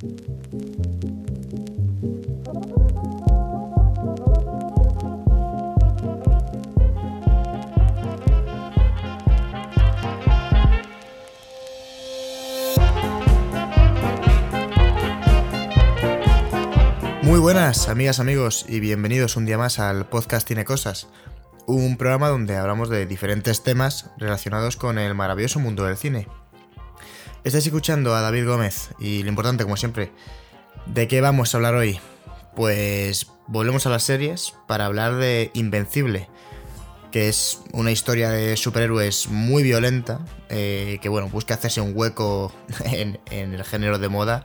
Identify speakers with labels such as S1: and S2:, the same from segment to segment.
S1: Muy buenas, amigas, amigos, y bienvenidos un día más al podcast Tiene Cosas, un programa donde hablamos de diferentes temas relacionados con el maravilloso mundo del cine. Estáis escuchando a David Gómez, y lo importante, como siempre, ¿de qué vamos a hablar hoy? Pues volvemos a las series para hablar de Invencible, que es una historia de superhéroes muy violenta, eh, que bueno, busca hacerse un hueco en, el género de moda,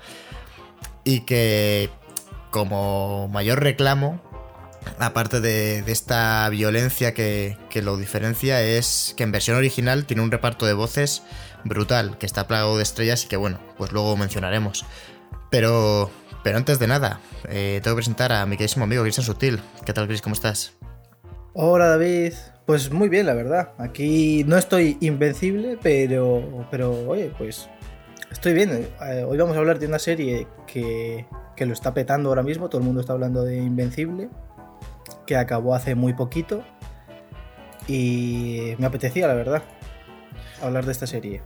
S1: y que como mayor reclamo, aparte de, esta violencia que, lo diferencia, es que en versión original tiene un reparto de voces brutal, que está plagado de estrellas y que bueno, pues luego mencionaremos. Pero, pero antes de nada, eh, tengo que presentar a mi queridísimo amigo Cristian Sutil. ¿Qué tal, Chris? ¿Cómo estás?
S2: Hola, David. Pues muy bien, la verdad. Aquí no estoy invencible, pero, pero oye, pues estoy bien. Eh, hoy vamos a hablar de una serie que, que lo está petando ahora mismo, todo el mundo está hablando de Invencible, que acabó hace muy poquito y me apetecía, la verdad, hablar de esta serie.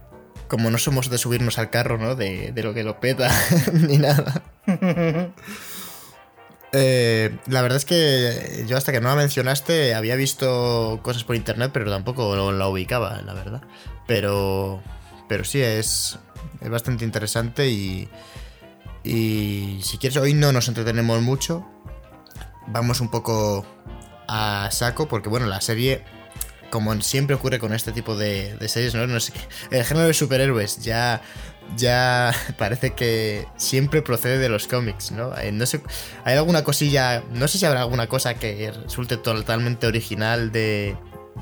S1: Como no somos de subirnos al carro, ¿no? De, de lo que lo peta, ni nada. eh, la verdad es que yo hasta que no la mencionaste había visto cosas por internet, pero tampoco la ubicaba, la verdad. Pero, pero sí, es, es bastante interesante y, y si quieres, hoy no nos entretenemos mucho. Vamos un poco a saco, porque bueno, la serie, como siempre ocurre con este tipo de, series, ¿no? no sé el género de superhéroes ya, ya parece que siempre procede de los cómics, ¿no? Eh, no sé, hay alguna cosilla, no sé si habrá alguna cosa que resulte totalmente original de,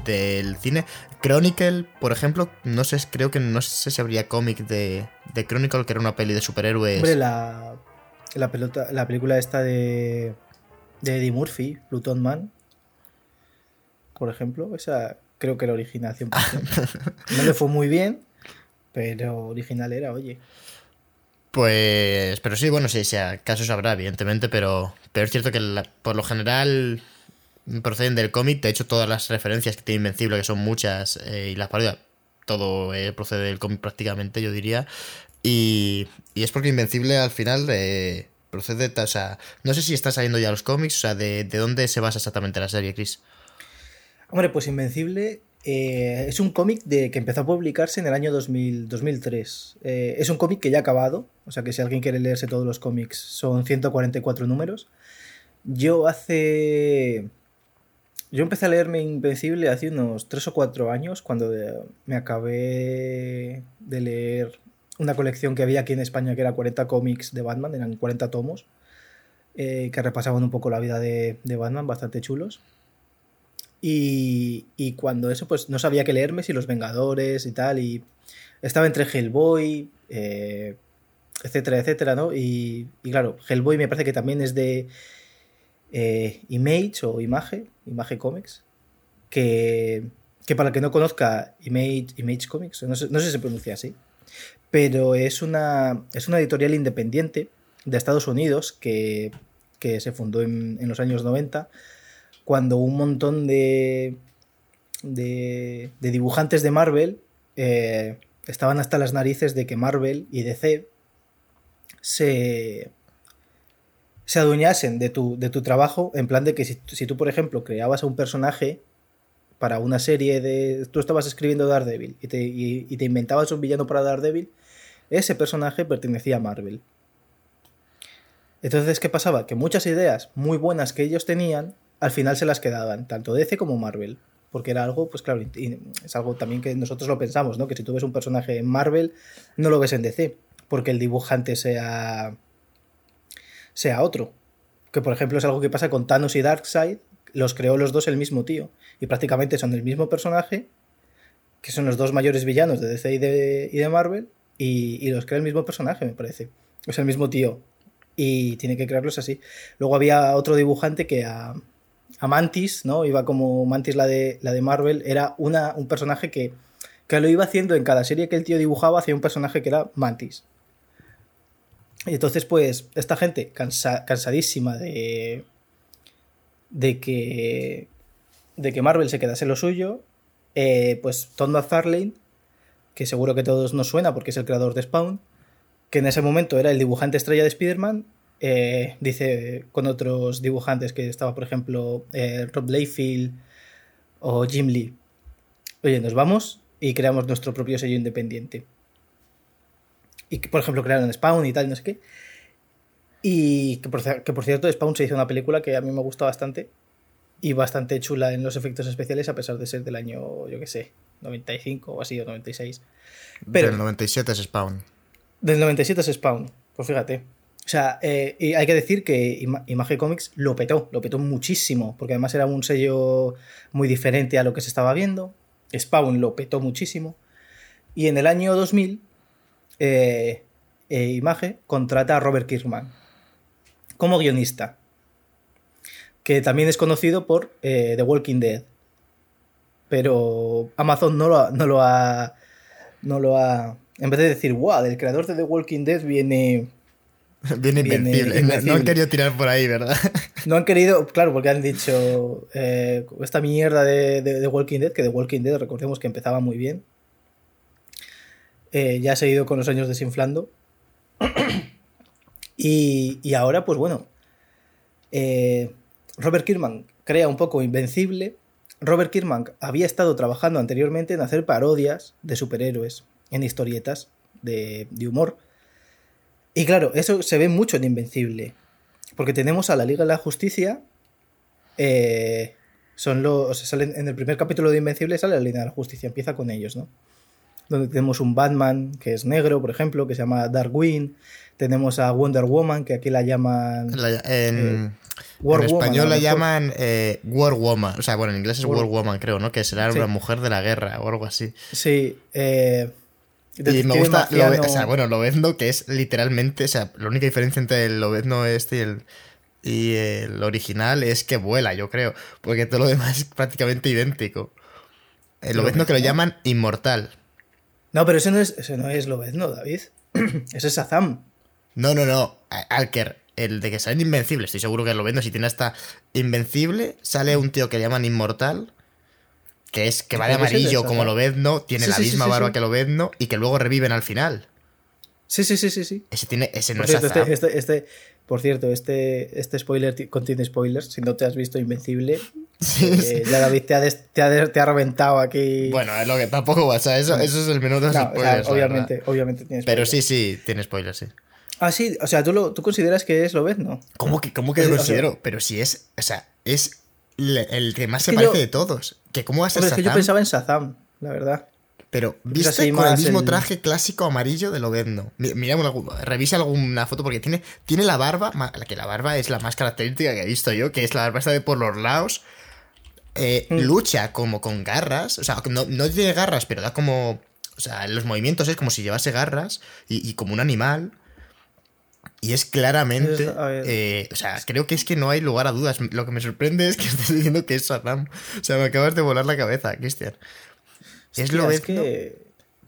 S1: del cine. Chronicle, por ejemplo, no sé, creo que no sé si habría cómic de, de Chronicle, que era una peli de superhéroes.
S2: Hombre, la, la, pelota, la película esta de, de Eddie Murphy, Pluton Man, por ejemplo, esa creo que era original 100%. no le fue muy bien, pero original era, oye.
S1: Pues, pero sí, bueno, sí, si acaso habrá, evidentemente, pero, pero es cierto que la, por lo general proceden del cómic. De hecho, todas las referencias que tiene Invencible, que son muchas, eh, y las parodias, todo eh, procede del cómic prácticamente, yo diría. Y, y, es porque Invencible al final eh, procede, o sea, no sé si está saliendo ya los cómics, o sea, de, de dónde se basa exactamente la serie, Chris.
S2: Hombre, pues Invencible eh, es un cómic de, que empezó a publicarse en el año 2000, 2003. Eh, es un cómic que ya ha acabado, o sea que si alguien quiere leerse todos los cómics, son 144 números. Yo hace... Yo empecé a leerme Invencible hace unos 3 o 4 años, cuando me acabé de leer una colección que había aquí en España que era 40 cómics de Batman, eran 40 tomos, eh, que repasaban un poco la vida de, de Batman, bastante chulos. Y, y, cuando eso, pues no sabía qué leerme, si Los Vengadores y tal, y estaba entre Hellboy, eh, etcétera, etcétera, ¿no? Y, claro, Hellboy me parece que también es de eh, Image o Image, Image Comics, que, que para el que no conozca Image, Image Comics, no sé, no sé si se pronuncia así, pero es una, es una editorial independiente de Estados Unidos que, se fundó en, en los años 90 cuando un montón de, de, de dibujantes de Marvel eh, estaban hasta las narices de que Marvel y DC se, se adueñasen de tu, de tu trabajo, en plan de que si, tú, por ejemplo, creabas a un personaje para una serie de... Tú estabas escribiendo Daredevil y te, y te inventabas un villano para Daredevil, ese personaje pertenecía a Marvel. Entonces, ¿qué pasaba? Que muchas ideas muy buenas que ellos tenían al final se las quedaban, tanto DC como Marvel. Porque era algo, pues claro, es algo también que nosotros lo pensamos, ¿no? Que si tú ves un personaje en Marvel, no lo ves en DC, porque el dibujante sea. sea otro. Que por ejemplo es algo que pasa con Thanos y Darkseid, los creó los dos el mismo tío. Y prácticamente son el mismo personaje, que son los dos mayores villanos de DC y de, y de Marvel, y, y los crea el mismo personaje, me parece. Es el mismo tío. Y tiene que crearlos así. Luego había otro dibujante que a, a Mantis, ¿no? Iba como Mantis la de, la de Marvel, era una, un personaje que, que lo iba haciendo en cada serie que el tío dibujaba, hacía un personaje que era Mantis. Y entonces, pues, esta gente cansadísima de. de que. de que Marvel se quedase lo suyo, eh, pues Todd McFarlane, que seguro que todos nos suena porque es el creador de Spawn, que en ese momento era el dibujante estrella de Spider-Man, eh, dice con otros dibujantes que estaba, por ejemplo, eh, Rob Layfield o Jim Lee. Oye, nos vamos y creamos nuestro propio sello independiente. Y que, por ejemplo, crearon Spawn y tal, no sé qué. Y que por, que por cierto, Spawn se hizo una película que a mí me gustó bastante y bastante chula en los efectos especiales, a pesar de ser del año, yo qué sé, 95 o así, o 96.
S1: Pero, del 97 es Spawn.
S2: Del 97 es Spawn, pues fíjate. O sea, eh, y hay que decir que Image Comics lo petó, lo petó muchísimo, porque además era un sello muy diferente a lo que se estaba viendo. Spawn lo petó muchísimo. Y en el año 2000, eh, eh, Image contrata a Robert Kirkman como guionista, que también es conocido por The Walking Dead. Pero Amazon no lo, no lo ha. No lo ha. En vez de decir, wow, del creador de The Walking Dead viene
S1: Bien invencible. No han querido tirar por ahí, ¿verdad?
S2: No han querido, claro, porque han dicho eh, esta mierda de, de, Walking Dead, que The Walking Dead, recordemos que empezaba muy bien. Eh, ya se ha ido con los años desinflando. y, y, ahora, pues bueno, eh, Robert Kirkman crea un poco Invencible. Robert Kirkman había estado trabajando anteriormente en hacer parodias de superhéroes en historietas de, de humor. Y claro, eso se ve mucho en Invencible. Porque tenemos a la Liga de la Justicia. Eh, son los. salen, en el primer capítulo de Invencible sale la Liga de la Justicia, empieza con ellos, ¿no? Donde tenemos un Batman que es negro, por ejemplo, que se llama Darkwing. Tenemos a Wonder Woman, que aquí la llaman.
S1: en, eh, español la llaman eh, War Woman. O sea, bueno, en inglés es War, Woman, creo, ¿no? Que será una mujer de la guerra o algo así.
S2: Sí. Eh,
S1: y me gusta, lo, o sea, bueno, Lobezno, que es literalmente, o sea, la única diferencia entre el Lobezno este y el, y el original es que vuela, yo creo, porque todo lo demás es prácticamente idéntico. El Lobezno que lo llaman inmortal.
S2: No, pero ese no es, ese no es Lobezno, David. ese es Azam.
S1: No, no, no. Alker, el de que salen invencibles, estoy seguro que lo Lobezno, si tiene hasta invencible, sale un tío que llaman inmortal que es que va de amarillo como lo no tiene la misma barba que lo no y que luego reviven al final.
S2: Sí, sí, sí, sí, sí.
S1: Ese, tiene, ese no
S2: por
S1: es
S2: este, este, este, Por cierto, este, este spoiler contiene spoilers. Si no te has visto Invencible, eh, ya David te ha, te, ha, te ha, reventado aquí.
S1: Bueno, es lo que tampoco pasa. Eso, eso es el menú de los spoilers.
S2: obviamente, obviamente tiene
S1: spoilers. Pero sí, sí, tiene spoilers, sí.
S2: Ah, sí, o sea, tú, lo, tú consideras que es lo ves, ¿no?
S1: ¿Cómo que, cómo que lo considero? Pero si es, o sea, es el que más se parece de todos. Que cómo va a ser
S2: Es que yo pensaba en Shazam, la verdad.
S1: Pero viste con el mismo traje clásico amarillo de Lobezno. Mira, revisa alguna foto porque tiene, tiene la barba, que la barba es la más característica que he visto yo, que es la barba esta de por los lados. Eh, mm. Lucha como con garras, o sea, no, no tiene garras, pero da como... O sea, los movimientos es como si llevase garras y como un animal. Y es claramente. Eh, o sea, creo que es que no hay lugar a dudas. Lo que me sorprende es que estés diciendo que es Saddam. O sea, me acabas de volar la cabeza, Cristian. Es lo es que...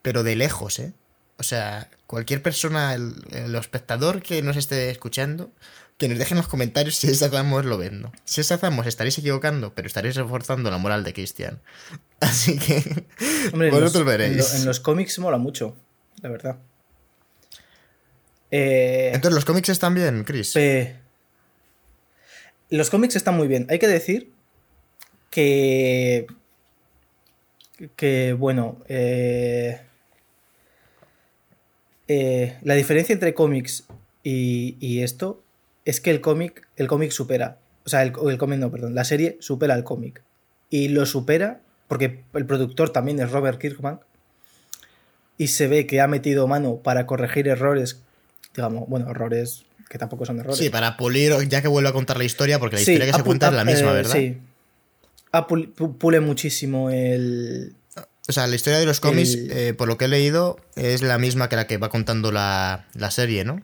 S1: pero de lejos, ¿eh? O sea, cualquier persona, el, espectador que nos esté escuchando, que nos deje en los comentarios si es Saddam o es Lobezno. Si es Saddam, os estaréis equivocando, pero estaréis reforzando la moral de Cristian. Así que.
S2: Hombre, vosotros veréis. en los cómics mola mucho, la verdad.
S1: Eh, Entonces, ¿los cómics están bien, Chris?
S2: los cómics están muy bien. Hay que decir que. Que, bueno. Eh, eh, la diferencia entre cómics y, esto es que el cómic el cómic supera. O sea, el, el cómic no, perdón. La serie supera al cómic. Y lo supera porque el productor también es Robert Kirkman. Y se ve que ha metido mano para corregir errores digamos, bueno, errores que tampoco son errores.
S1: Sí, para pulir, ya que vuelvo a contar la historia, porque la historia que se cuenta es la misma, eh, ¿verdad? Sí.
S2: pule muchísimo el.
S1: O sea, la historia de los cómics, eh, por lo que he leído, es la misma que la que va contando la, serie, ¿no?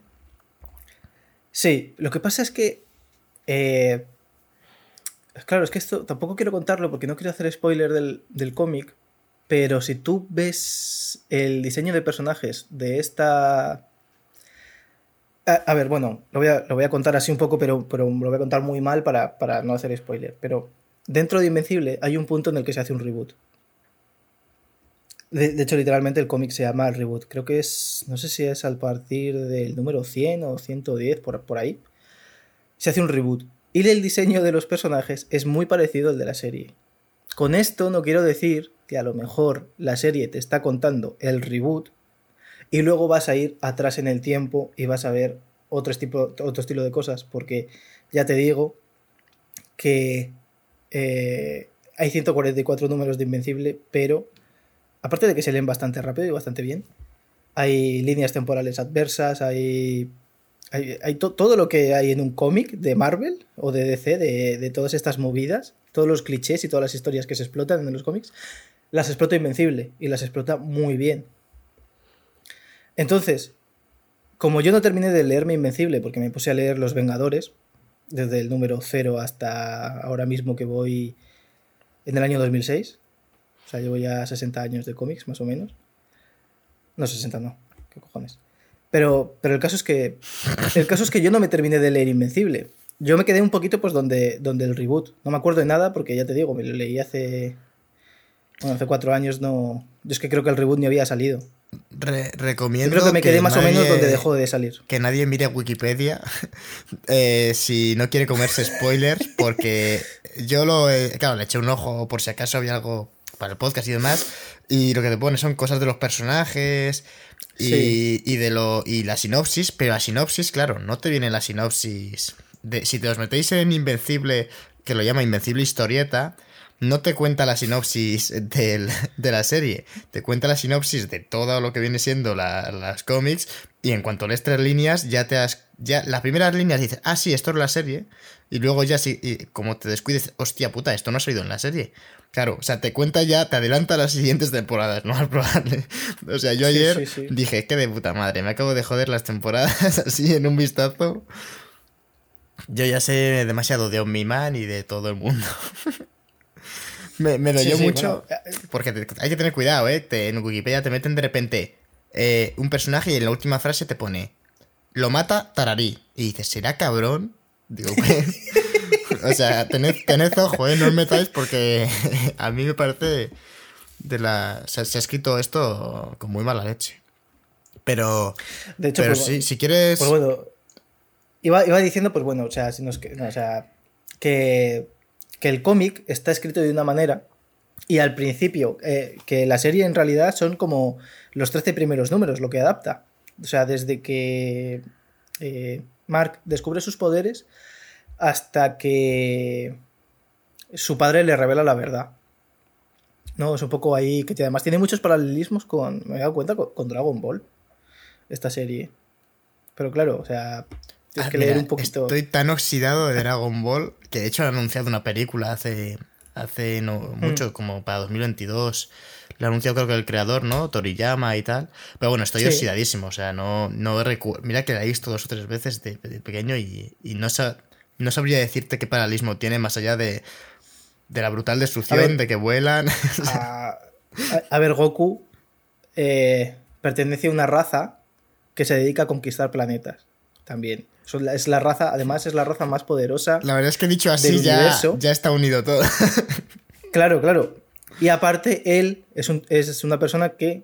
S2: Sí, lo que pasa es que. Eh, claro, es que esto tampoco quiero contarlo porque no quiero hacer spoiler del, del cómic. Pero si tú ves el diseño de personajes de esta A, ver, bueno, lo voy, a, contar así un poco, pero, pero lo voy a contar muy mal para, para no hacer spoiler. Pero dentro de Invencible hay un punto en el que se hace un reboot. De, hecho, literalmente el cómic se llama el reboot. Creo que es, no sé si es al partir del número 100 o 110, por, por ahí. Se hace un reboot. Y el diseño de los personajes es muy parecido al de la serie. Con esto no quiero decir que a lo mejor la serie te está contando el reboot y luego vas a ir atrás en el tiempo y vas a ver otro, otro estilo de cosas, porque ya te digo que eh, hay 144 números de Invencible, pero aparte de que se leen bastante rápido y bastante bien, hay líneas temporales adversas, hay, hay, todo lo que hay en un cómic de Marvel o de DC, de, de todas estas movidas, todos los clichés y todas las historias que se explotan en los cómics, las explota Invencible y las explota muy bien. Entonces, como yo no terminé de leerme Invencible porque me puse a leer Los Vengadores, desde el número 0 hasta ahora mismo que voy en el año 2006, o sea, llevo ya 60 años de cómics, más o menos. No, 60 no, qué cojones. Pero, pero el caso es que el caso es que yo no me terminé de leer Invencible. Yo me quedé un poquito pues donde, donde el reboot. No me acuerdo de nada porque ya te digo, me lo leí hace bueno, hace cuatro años no. Yo es que creo que el reboot ni había salido.
S1: Recomiendo.
S2: Yo creo que me quedé más o menos donde dejó de salir.
S1: Que nadie mire Wikipedia eh, si no quiere comerse spoilers, porque yo lo. claro, le eché un ojo por si acaso había algo para el podcast y demás. Y lo que te pone son cosas de los personajes y, y de lo y la sinopsis, pero la sinopsis, claro, no te viene la sinopsis. De, si te los metéis en Invencible, que lo llama Invencible Historieta, no te cuenta la sinopsis de la serie, te cuenta la sinopsis de todo lo que viene siendo las cómics y en cuanto lees tres líneas ya te has... Ya, las primeras líneas dices, ah, sí, esto es la serie y luego ya sí, y como te descuides, hostia puta, esto no ha salido en la serie. Claro, o sea, te cuenta ya, te adelanta las siguientes temporadas, no más probable. O sea, yo ayer dije, qué de puta madre, me acabo de joder las temporadas así en un vistazo. Yo ya sé demasiado de Omni-Man y de todo el mundo. Me, me dolió mucho. Eh, porque hay que tener cuidado, ¿eh? en Wikipedia te meten de repente eh, un personaje y en la última frase te pone: Lo mata Tararí. Y dices, ¿será cabrón? Digo, o sea, tened, ojo, ¿eh? No os metáis porque a mí me parece. De la, se, ha escrito esto con muy mala leche. Pero. De hecho, pero pues, si quieres.
S2: Pues bueno. Iba, iba, diciendo, pues bueno, o sea, si nos, o sea, que que el cómic está escrito de una manera y al principio, eh, que la serie en realidad son como los 13 primeros números lo que adapta. O sea, desde que eh, Mark descubre sus poderes hasta que su padre le revela la verdad. No, es un poco ahí que además tiene muchos paralelismos con, me he dado cuenta, con Dragon Ball, esta serie. Pero claro, o sea,
S1: Tienes ah, que leer un poquito. Estoy tan oxidado de Dragon Ball que de hecho han anunciado una película hace, hace no mm. mucho, como para 2022. Le ha anunciado creo que el creador, ¿no? Toriyama y tal. Pero bueno, estoy oxidadísimo. O sea, no, no recuerdo. Mira que la he visto dos o tres veces de, pequeño y, no, no sabría decirte qué paralismo tiene más allá de, de la brutal destrucción, de que vuelan.
S2: A, ver, Goku eh, pertenece a una raza que se dedica a conquistar planetas también. Es la raza, además es la raza más poderosa.
S1: La verdad es que dicho así ya, ya está unido todo.
S2: claro, claro. Y aparte, él es, es una persona que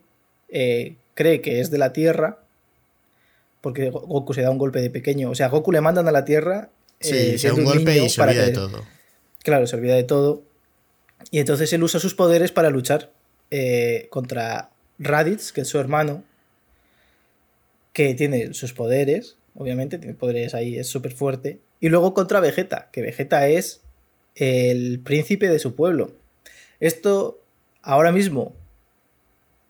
S2: eh, cree que es de la Tierra, porque Goku se da un golpe de pequeño. O sea, Goku le mandan a la Tierra.
S1: Sí, eh, se da un golpe y se olvida de todo.
S2: Claro, se olvida de todo. Y entonces él usa sus poderes para luchar eh, contra Raditz, que es su hermano, que tiene sus poderes obviamente, tiene poderes ahí, es súper fuerte. Y luego contra Vegeta, que Vegeta es el príncipe de su pueblo. Esto ahora mismo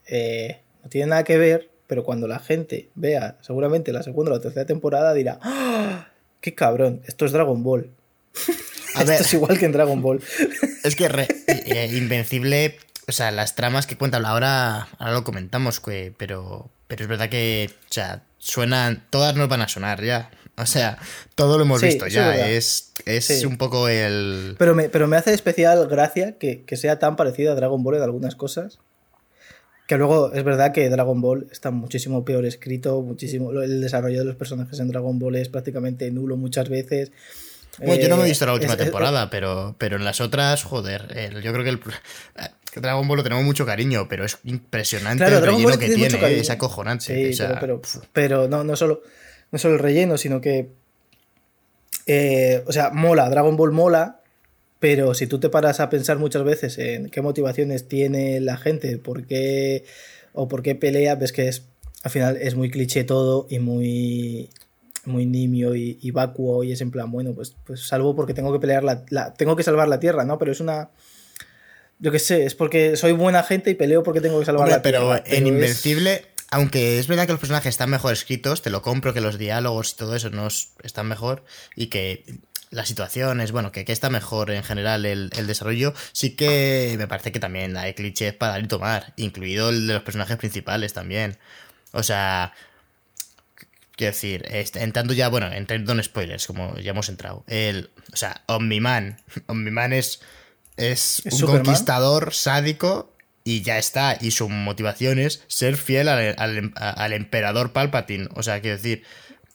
S2: eh, no tiene nada que ver, pero cuando la gente vea seguramente la segunda o la tercera temporada dirá, ¡Ah! ¡qué cabrón! Esto es Dragon Ball. esto es igual que en Dragon Ball.
S1: es que eh, Invencible, o sea, las tramas que cuenta ahora, ahora lo comentamos, pero, pero es verdad que, o sea, suenan, todas nos van a sonar ya. O sea, todo lo hemos visto ya. Es, es un poco el.
S2: Pero me, pero me hace especial gracia que, sea tan parecido a Dragon Ball en algunas cosas. Que luego es verdad que Dragon Ball está muchísimo peor escrito, muchísimo. El desarrollo de los personajes en Dragon Ball es prácticamente nulo muchas veces.
S1: Bueno, yo no me he visto la última temporada, pero, pero en las otras, joder, yo creo que el. Dragon Ball lo tenemos mucho cariño, pero es impresionante el relleno que tiene, es acojonante.
S2: pero, pero, no, no, solo, no solo el relleno, sino que. o sea, mola, Dragon Ball mola, pero si tú te paras a pensar muchas veces en qué motivaciones tiene la gente, por qué o por qué pelea, ves que es al final es muy cliché todo y muy muy nimio y, vacuo y es en plan, bueno, pues, pues salvo porque tengo que pelear la, tengo que salvar la tierra, ¿no? Pero es una yo qué sé, es porque soy buena gente y peleo porque tengo que salvar la
S1: tierra. Pero en Invencible, aunque es verdad que los personajes están mejor escritos, te lo compro que los diálogos y todo eso no están mejor y que la situación es, bueno, que, que está mejor en general el, desarrollo, sí que me parece que también hay clichés para dar y tomar, incluido el de los personajes principales también. O sea, quiero decir, entrando ya, bueno, entrando en spoilers, como ya hemos entrado. El, o sea, Omniman. Omniman es, es, un conquistador sádico y ya está. Y su motivación es ser fiel al, al, al emperador Palpatine. O sea, quiero decir,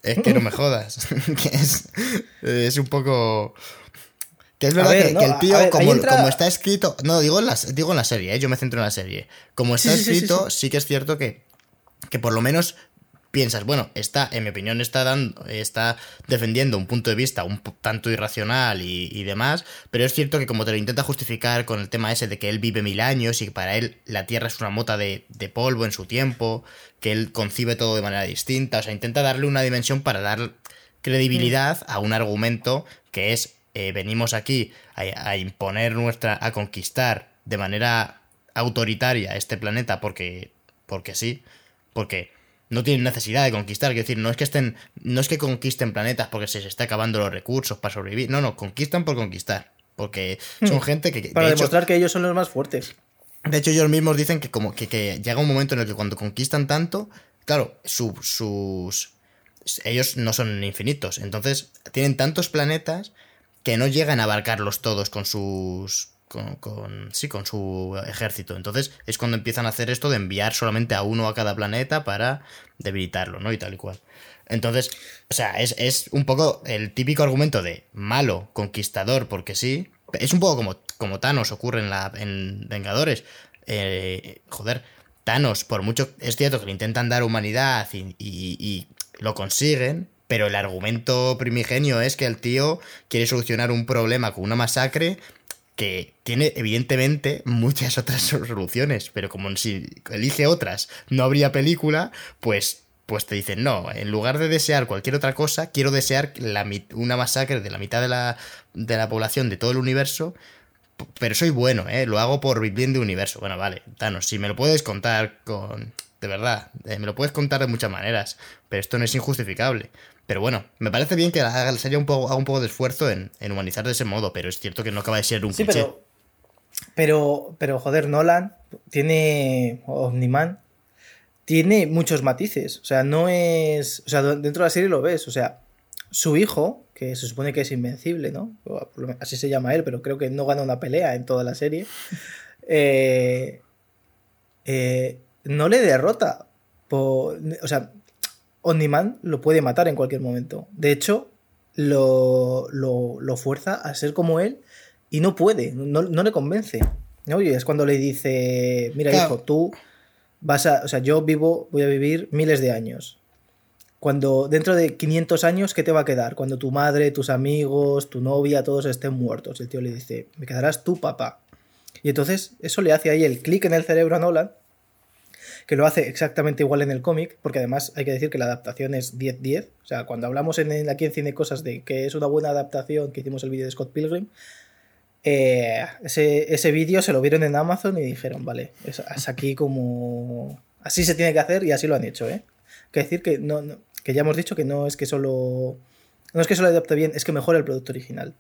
S1: es que no me jodas. que es, es un poco. Que es verdad que, el tío, como, está escrito. No, digo en la, digo en la serie, ¿eh? yo me centro en la serie. Como está escrito, sí, que es cierto que, que por lo menos piensas, bueno, está, en mi opinión, está dando, está defendiendo un punto de vista un tanto irracional y, demás, pero es cierto que como te lo intenta justificar con el tema ese de que él vive mil años y que para él la Tierra es una mota de, polvo en su tiempo, que él concibe todo de manera distinta, o sea, intenta darle una dimensión para dar credibilidad a un argumento que es eh, venimos aquí a, a imponer nuestra, a conquistar de manera autoritaria este planeta porque, porque sí, porque no tienen necesidad de conquistar, es decir, no es que estén, no es que conquisten planetas porque se les está acabando los recursos para sobrevivir, no, no, conquistan por conquistar, porque son hmm. gente que...
S2: Para demostrar que ellos son los más fuertes.
S1: De hecho, ellos mismos dicen que como que, llega un momento en el que cuando conquistan tanto, claro, sus... Ellos no son infinitos, entonces tienen tantos planetas que no llegan a abarcarlos todos con sus con, sí, con su ejército. Entonces es cuando empiezan a hacer esto de enviar solamente a uno a cada planeta para debilitarlo, ¿no? Y tal y cual. Entonces, o sea, es, un poco el típico argumento de malo, conquistador, porque sí. Es un poco como, como Thanos ocurre en, la, en Vengadores. Eh, joder, Thanos, por mucho. Es cierto que le intentan dar humanidad y, y lo consiguen, pero el argumento primigenio es que el tío quiere solucionar un problema con una masacre que tiene evidentemente muchas otras soluciones, pero como si elige otras no habría película, pues pues te dicen, no, en lugar de desear cualquier otra cosa, quiero desear una masacre de la mitad de la, de la población de todo el universo, pero soy bueno, ¿eh? Lo hago por bien de universo. Bueno, vale, Thanos, si me lo puedes contar con... De verdad, eh, me lo puedes contar de muchas maneras, pero esto no es injustificable. Pero bueno, me parece bien que se haya un poco, haga un poco de esfuerzo en, humanizar de ese modo, pero es cierto que no acaba de ser un sí,
S2: Pero, pero, pero, joder, Nolan tiene. Omniman tiene muchos matices. O sea, no es. O sea, dentro de la serie lo ves. O sea, su hijo, que se supone que es invencible, ¿no? Así se llama él, pero creo que no gana una pelea en toda la serie. Eh, eh, no le derrota. Por, o sea, On lo puede matar en cualquier momento. De hecho, lo, fuerza a ser como él y no puede, no, le convence. Oye, es cuando le dice, mira hijo, tú vas a, o sea, yo vivo, voy a vivir miles de años. Cuando dentro de 500 años, ¿qué te va a quedar? Cuando tu madre, tus amigos, tu novia, todos estén muertos. El tío le dice, me quedarás tú, papá. Y entonces eso le hace ahí el clic en el cerebro a Nolan que lo hace exactamente igual en el cómic, porque además hay que decir que la adaptación es 10-10. O sea, cuando hablamos en, aquí en Cine Cosas de que es una buena adaptación, que hicimos el vídeo de Scott Pilgrim, eh, ese, vídeo se lo vieron en Amazon y dijeron, vale, es, aquí como... Así se tiene que hacer y así lo han hecho, ¿eh? Que decir que, no, que ya hemos dicho que no es que solo... No es que solo adapte bien, es que mejora el producto original.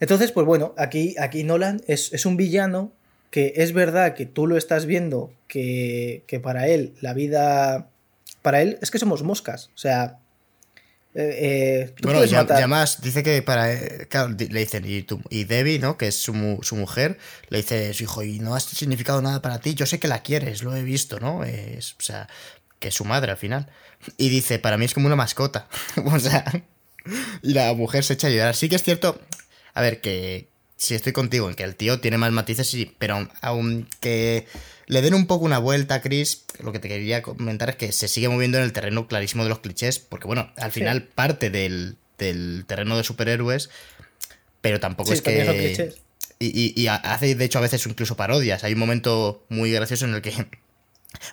S2: Entonces, pues bueno, aquí, aquí Nolan es, es un villano que es verdad que tú lo estás viendo, que, para él la vida, para él es que somos moscas, o sea, Eh, eh,
S1: bueno, y además dice que para. Eh, claro, le dicen, y, tú, y Debbie, ¿no? Que es su, su, mujer, le dice, su hijo, y no ha significado nada para ti, yo sé que la quieres, lo he visto, ¿no? Es, o sea, que es su madre al final. Y dice, para mí es como una mascota. o sea. Y la mujer se echa a llorar. Sí que es cierto. A ver, que. Si estoy contigo en que el tío tiene más matices, sí, pero aunque le den un poco una vuelta a Chris, lo que te quería comentar es que se sigue moviendo en el terreno clarísimo de los clichés, porque bueno, al final parte del, terreno de superhéroes, pero tampoco es que... Y, y, hace, de hecho, a veces incluso parodias. Hay un momento muy gracioso en el que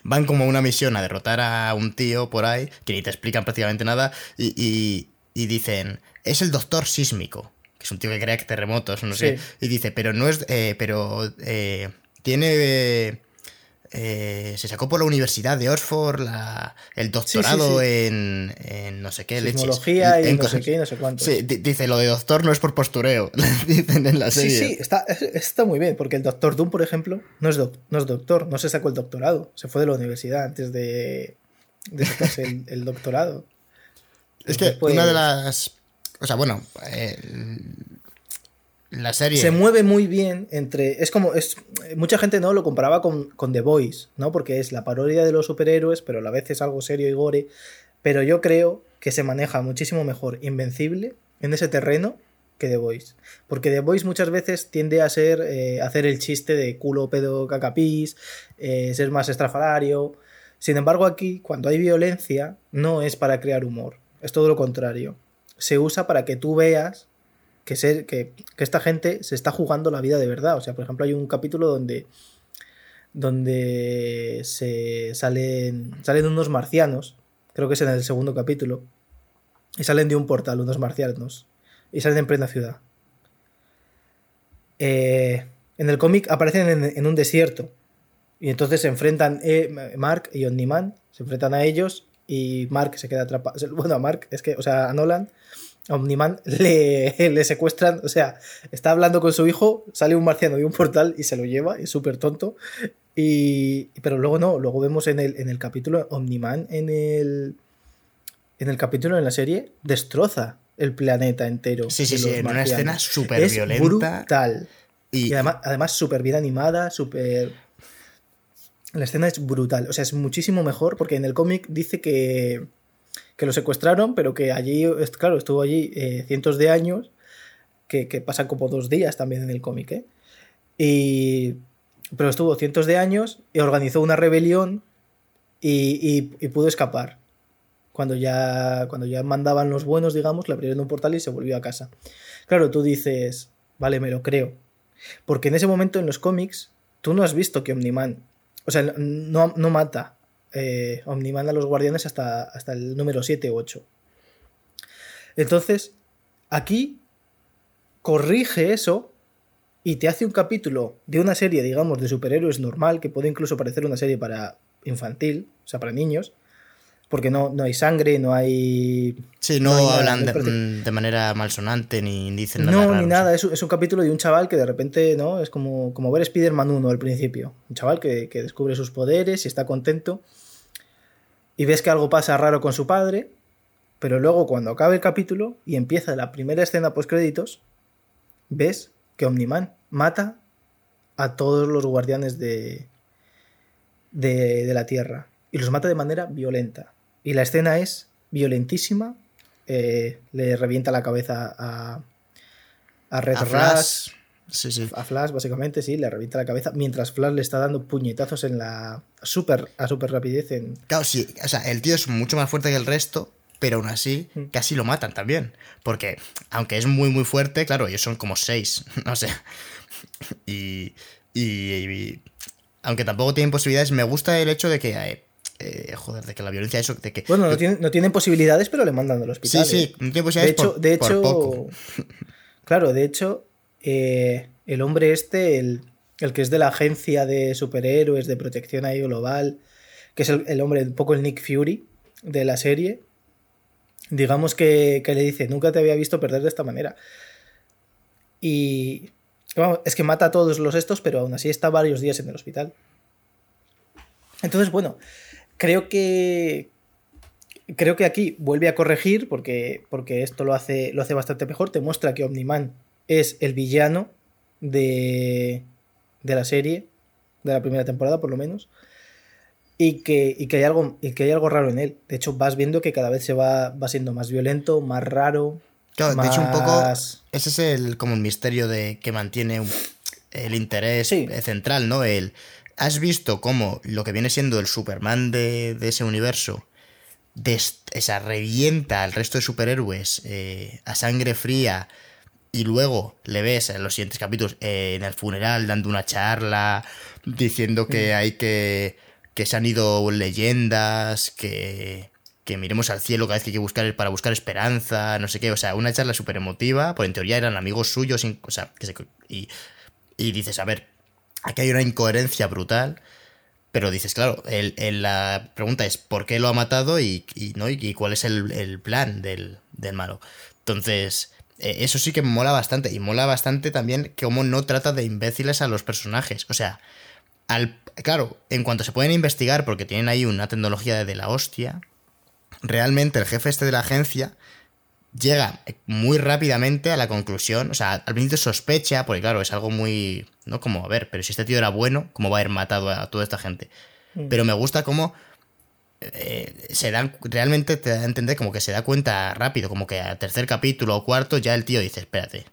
S1: van como a una misión a derrotar a un tío por ahí, que ni te explican prácticamente nada, y, y dicen, es el doctor sísmico, que es un tío que crea terremotos, no sé, y dice, pero no es, eh, pero eh, tiene eh, se sacó por la Universidad de Oxford la, el doctorado En, no sé qué.
S2: Sismología y no sé qué no sé cuánto.
S1: Sí, dice, lo de doctor no es por postureo, dicen en la serie.
S2: Sí, sí, está, está muy bien, porque el doctor Doom, por ejemplo, no es, no es doctor, no se sacó el doctorado, se fue de la universidad antes de, de sacarse el, doctorado.
S1: Es que una de las... O sea, bueno, la serie.
S2: Se mueve muy bien entre. Es como. Es, mucha gente no lo comparaba con, con, The Voice, ¿no? Porque es la parodia de los superhéroes, pero a la vez es algo serio y gore. Pero yo creo que se maneja muchísimo mejor Invencible en ese terreno que The Voice. Porque The Voice muchas veces tiende a ser. Eh, hacer el chiste de culo, pedo, cacapís, eh, ser más estrafalario. Sin embargo, aquí, cuando hay violencia, no es para crear humor. Es todo lo contrario. Se usa para que tú veas que, ser, que, esta gente se está jugando la vida de verdad. O sea, por ejemplo, hay un capítulo donde, donde se salen, salen unos marcianos, creo que es en el segundo capítulo, y salen de un portal unos marcianos, y salen en plena ciudad. Eh, en el cómic aparecen en, un desierto, y entonces se enfrentan eh, Mark y Omniman, se enfrentan a ellos, y Mark se queda atrapado. Bueno, a Mark, es que, o sea, a Nolan Omniman le, le, secuestran, o sea, está hablando con su hijo, sale un marciano de un portal y se lo lleva, es súper tonto. Y, pero luego no, luego vemos en el, en el capítulo, Omniman en el, en el capítulo, en la serie, destroza el planeta entero.
S1: Sí, sí, sí, en una escena súper violenta.
S2: Brutal. Y, además, además súper bien animada, súper... La escena es brutal, o sea, es muchísimo mejor porque en el cómic dice que que lo secuestraron, pero que allí, claro, estuvo allí eh, cientos de años, que, que pasan como dos días también en el cómic, ¿eh? Y, pero estuvo cientos de años y organizó una rebelión y, pudo escapar. Cuando ya, cuando ya mandaban los buenos, digamos, le abrieron un portal y se volvió a casa. Claro, tú dices, vale, me lo creo. Porque en ese momento en los cómics, tú no has visto que Omniman, o sea, no, no mata eh, Omniman a los guardianes hasta, hasta el número 7 u 8. Entonces, aquí corrige eso y te hace un capítulo de una serie, digamos, de superhéroes normal, que puede incluso parecer una serie para infantil, o sea, para niños, porque no, no hay sangre, no hay...
S1: Sí, no, hablan de, manera malsonante ni dicen
S2: nada. No, ni nada, es, es, un capítulo de un chaval que de repente, ¿no? Es como, como ver Spider-Man 1 al principio. Un chaval que, que descubre sus poderes y está contento y ves que algo pasa raro con su padre, pero luego cuando acaba el capítulo y empieza la primera escena post créditos, ves que Omniman mata a todos los guardianes de, de, la Tierra y los mata de manera violenta. Y la escena es violentísima, eh, le revienta la cabeza a, a Red Rush a Flash, básicamente, sí, le revienta la cabeza, mientras Flash le está dando puñetazos en la. super, a super rapidez. En...
S1: Claro, sí, o sea, el tío es mucho más fuerte que el resto, pero aún así mm. casi lo matan también. Porque, aunque es muy, muy fuerte, claro, ellos son como seis, no sé. Y, y, aunque tampoco tienen posibilidades, me gusta el hecho de que. Eh, eh, joder, de que la violencia, eso, de que.
S2: Bueno, no, tienen, no tienen posibilidades, pero le mandan al hospital.
S1: Sí, sí, no tienen posibilidades. De hecho, de hecho
S2: claro, de hecho, eh, el hombre este, el, que es de la agencia de superhéroes de protección ahí global, que es el, hombre, un poco el Nick Fury de la serie, digamos que, le dice, nunca te había visto perder de esta manera. Y es que mata a todos los estos, pero aún así está varios días en el hospital. Entonces, bueno, creo que creo que aquí vuelve a corregir porque, porque esto lo hace, lo hace bastante mejor. Te muestra que Omniman es el villano de, de la serie, de la primera temporada por lo menos, y que, y que, hay, algo, y que hay algo raro en él. De hecho, vas viendo que cada vez se va, va siendo más violento, más raro.
S1: Claro, de hecho, un poco. Ese es el, como el misterio de que mantiene el interés central, ¿no? El, ¿Has visto cómo lo que viene siendo el Superman de, de ese universo esa revienta al resto de superhéroes eh, a sangre fría y luego le ves en los siguientes capítulos eh, en el funeral dando una charla diciendo que mm. hay que que se han ido leyendas que que miremos al cielo cada vez que hay que buscar para buscar esperanza no sé qué o sea una charla súper emotiva pues en teoría eran amigos suyos o sea, y, y dices a ver aquí hay una incoherencia brutal pero dices, claro, el, la pregunta es ¿por qué lo ha matado y, ¿no? y cuál es el, plan del, malo? Entonces, eh, eso sí que mola bastante. Y mola bastante también cómo no trata de imbéciles a los personajes. O sea, al, claro, en cuanto se pueden investigar, porque tienen ahí una tecnología de la hostia, realmente el jefe este de la agencia llega muy rápidamente a la conclusión, o sea, al principio sospecha, porque claro, es algo muy, ¿no? Como, a ver, pero si este tío era bueno, ¿cómo va a haber matado a toda esta gente? Mm. Pero me gusta cómo eh, se dan, realmente te da a entender como que se da cuenta rápido, como que al tercer capítulo o cuarto ya el tío dice, espérate,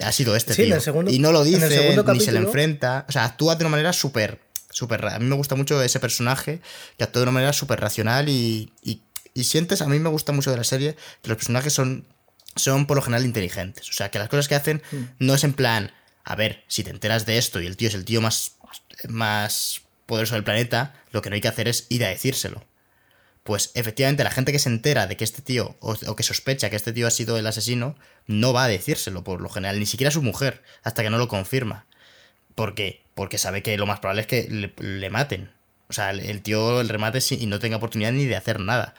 S1: ha sido este tío. y no lo dice, ni se le enfrenta, o sea, actúa de una manera súper, súper, a mí me gusta mucho ese personaje que actúa de una manera súper racional y y sientes, a mí me gusta mucho de la serie, que los personajes son, son por lo general inteligentes. O sea, que las cosas que hacen mm. no es en plan, a ver, si te enteras de esto y el tío es el tío más, más poderoso del planeta, lo que no hay que hacer es ir a decírselo. Pues efectivamente la gente que se entera de que este tío, o, que sospecha que este tío ha sido el asesino, no va a decírselo por lo general, ni siquiera a su mujer, hasta que no lo confirma. ¿Por qué? Porque sabe que lo más probable es que le, maten. O sea, el, tío el remate y no tenga oportunidad ni de hacer nada.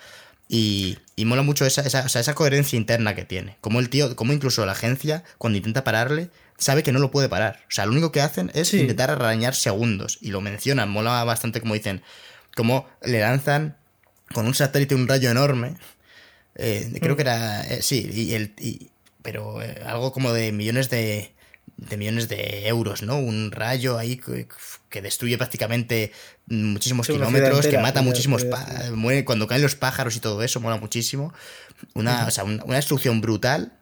S1: Y, mola mucho esa, esa, coherencia interna que tiene. Como el tío, como incluso la agencia, cuando intenta pararle, sabe que no lo puede parar. O sea, lo único que hacen es intentar arañar segundos. Y lo mencionan, mola bastante como dicen, como le lanzan con un satélite un rayo enorme. Eh, creo mm. que era. Eh, sí, y el, pero eh, algo como de millones de, de millones de euros, ¿no? Un rayo ahí que, destruye prácticamente muchísimos kilómetros, que mata muchísimos... Muere cuando caen los pájaros y todo eso, mola muchísimo. Una, o sea, una, destrucción brutal.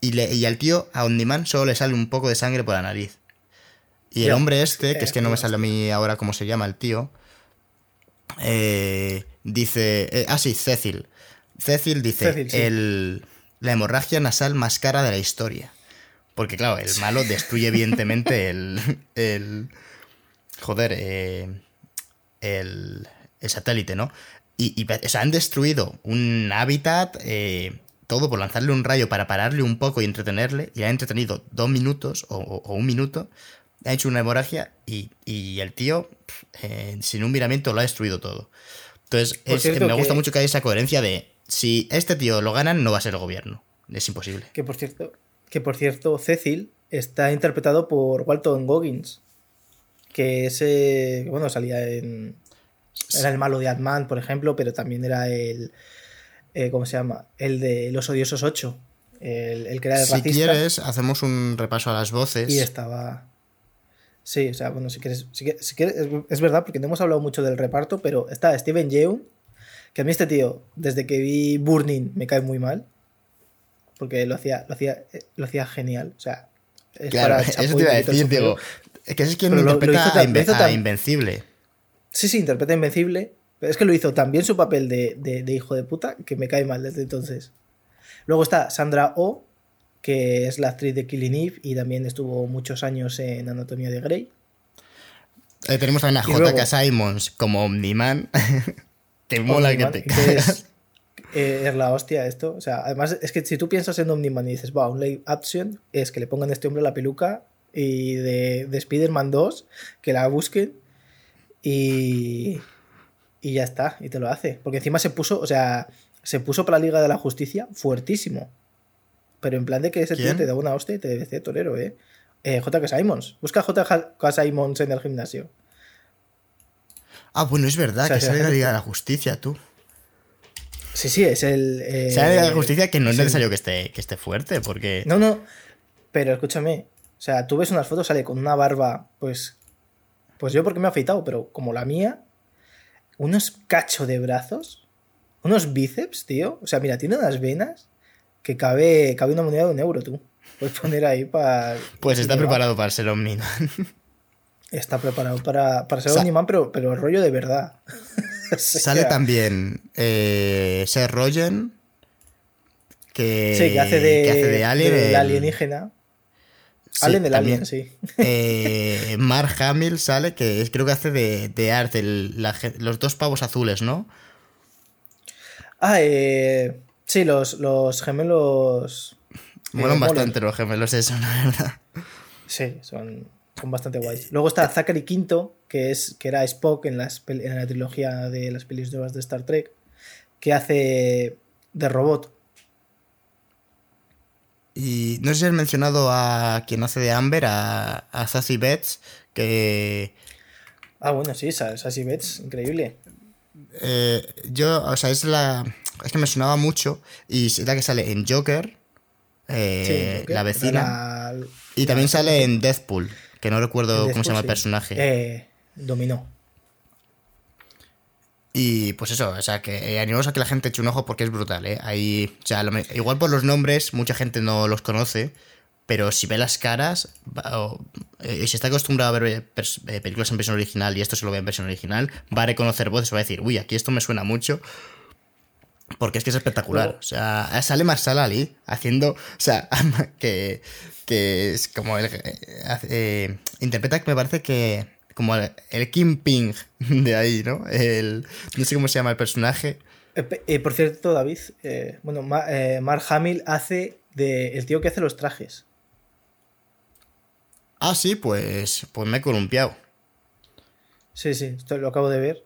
S1: Y, le, y al tío, a Ondiman, solo le sale un poco de sangre por la nariz. Y el hombre este, que es que no me sale a mí ahora cómo se llama el tío, eh, dice... Eh, ah, sí, Cecil. Cecil dice, el, la hemorragia nasal más cara de la historia. Porque, claro, el malo destruye evidentemente el. el joder, eh, el, el, satélite, ¿no? Y, o sea, han destruido un hábitat, eh, todo por lanzarle un rayo para pararle un poco y entretenerle, y ha entretenido dos minutos o, un minuto, ha hecho una hemorragia y, y el tío, eh, sin un miramiento, lo ha destruido todo. Entonces, es, que me gusta mucho que haya esa coherencia de si este tío lo ganan, no va a ser el gobierno. Es imposible.
S2: Que por cierto, que por cierto, Cecil está interpretado por Walton Goggins, que ese, bueno, salía en... Era el malo de Ant-Man, por ejemplo, pero también era el... Eh, ¿Cómo se llama? El de Los Odiosos 8. El, que era el
S1: si quieres, hacemos un repaso a las voces.
S2: Y estaba... Sí, o sea, bueno, si quieres, si quieres, es verdad, porque no hemos hablado mucho del reparto, pero está Steven Yeun, que a mí este tío, desde que vi Burning, me cae muy mal porque lo hacía, lo hacía, lo hacía genial. O sea, es
S1: claro, eso te iba a decir, Diego. Es que es quien lo, interpreta a, Invencible.
S2: Sí, sí, interpreta Invencible. Pero es que lo hizo también su papel de, de, hijo de puta que me cae mal desde entonces. Luego está Sandra O, que es la actriz de Killing Eve y también estuvo muchos años en Anatomía de Grey.
S1: Eh, tenemos también a J.K. Simons como Omniman. que mola que te caes.
S2: Eh, es la hostia esto. O sea, además, es que si tú piensas en Omniman y dices, wow, un live action, es que le pongan a este hombre la peluca y de, de Spider-Man 2, que la busquen y, y ya está, y te lo hace. Porque encima se puso, o sea, se puso para la Liga de la Justicia fuertísimo. Pero en plan de que ese tío te da una hostia y te decía torero, ¿eh? eh J.K. Simons. Busca J.K. Simons en el gimnasio.
S1: Ah, bueno, es verdad, que sale la Liga de la Justicia, tú.
S2: Sí, sí, es el. Eh,
S1: Sale de la justicia que no es
S2: sí.
S1: necesario que esté, que esté fuerte, porque.
S2: No, no. Pero escúchame. O sea, tú ves unas fotos, sale con una barba, pues. Pues yo porque me he afeitado, pero como la mía. Unos cacho de brazos. Unos bíceps, tío. O sea, mira, tiene unas venas que cabe, cabe una moneda de un euro, tú. Puedes poner ahí para.
S1: Pues está preparado para ser Omni.
S2: Está preparado para, para ser
S1: Sa-
S2: Omniman, pero, pero el rollo de verdad.
S1: Sale también eh, Seth Rogen, que,
S2: Sí, que hace de,
S1: que hace de Alien. el-
S2: alienígena.
S1: sí,
S2: Alien del
S1: también.
S2: alien, sí.
S1: Eh, Mark Hamill sale, que es- creo que hace de, de Art, el- la ge- los dos pavos azules, ¿no?
S2: Ah, eh, sí, los, los gemelos.
S1: Molan
S2: eh,
S1: bastante los gemelos, eso, la verdad.
S2: Sí, son, son bastante guays. Luego está Zachary Quinto, que, es, que era Spock en, las, en la trilogía de las pelis nuevas de Star Trek, que hace de robot.
S1: Y no sé si has mencionado a quien hace de Amber, a, a Zazie Betts, que
S2: Ah, bueno, sí, Sassy Betts, increíble.
S1: eh, yo, o sea, es la. Es que me sonaba mucho y es la que sale en Joker, eh,
S2: Sí, Joker,
S1: la vecina,
S2: la-
S1: y también sale en Deathpool, que no recuerdo cómo se llama el personaje.
S2: Eh, dominó.
S1: Y pues eso, o sea, que eh, animamos a que la gente eche un ojo porque es brutal, ¿eh? Ahí, o sea, lo igual por los nombres, mucha gente no los conoce, pero si ve las caras, va- o, eh, si está acostumbrado a ver pers- eh, películas en versión original y esto se lo ve en versión original, va a reconocer voces, va a decir, uy, aquí esto me suena mucho. Porque es que es espectacular. O sea, sale Marsala Ali haciendo. O sea, que, que es como el. eh, eh, interpreta que me parece que. Como el, el Kingpin de ahí, ¿no? El, no sé cómo se llama el personaje.
S2: Eh, eh, por cierto, David, eh, bueno, Ma- eh, Mark Hamill hace de el tío que hace los trajes.
S1: Ah, sí, pues. Pues me he columpiado.
S2: Sí, sí, esto lo acabo de ver.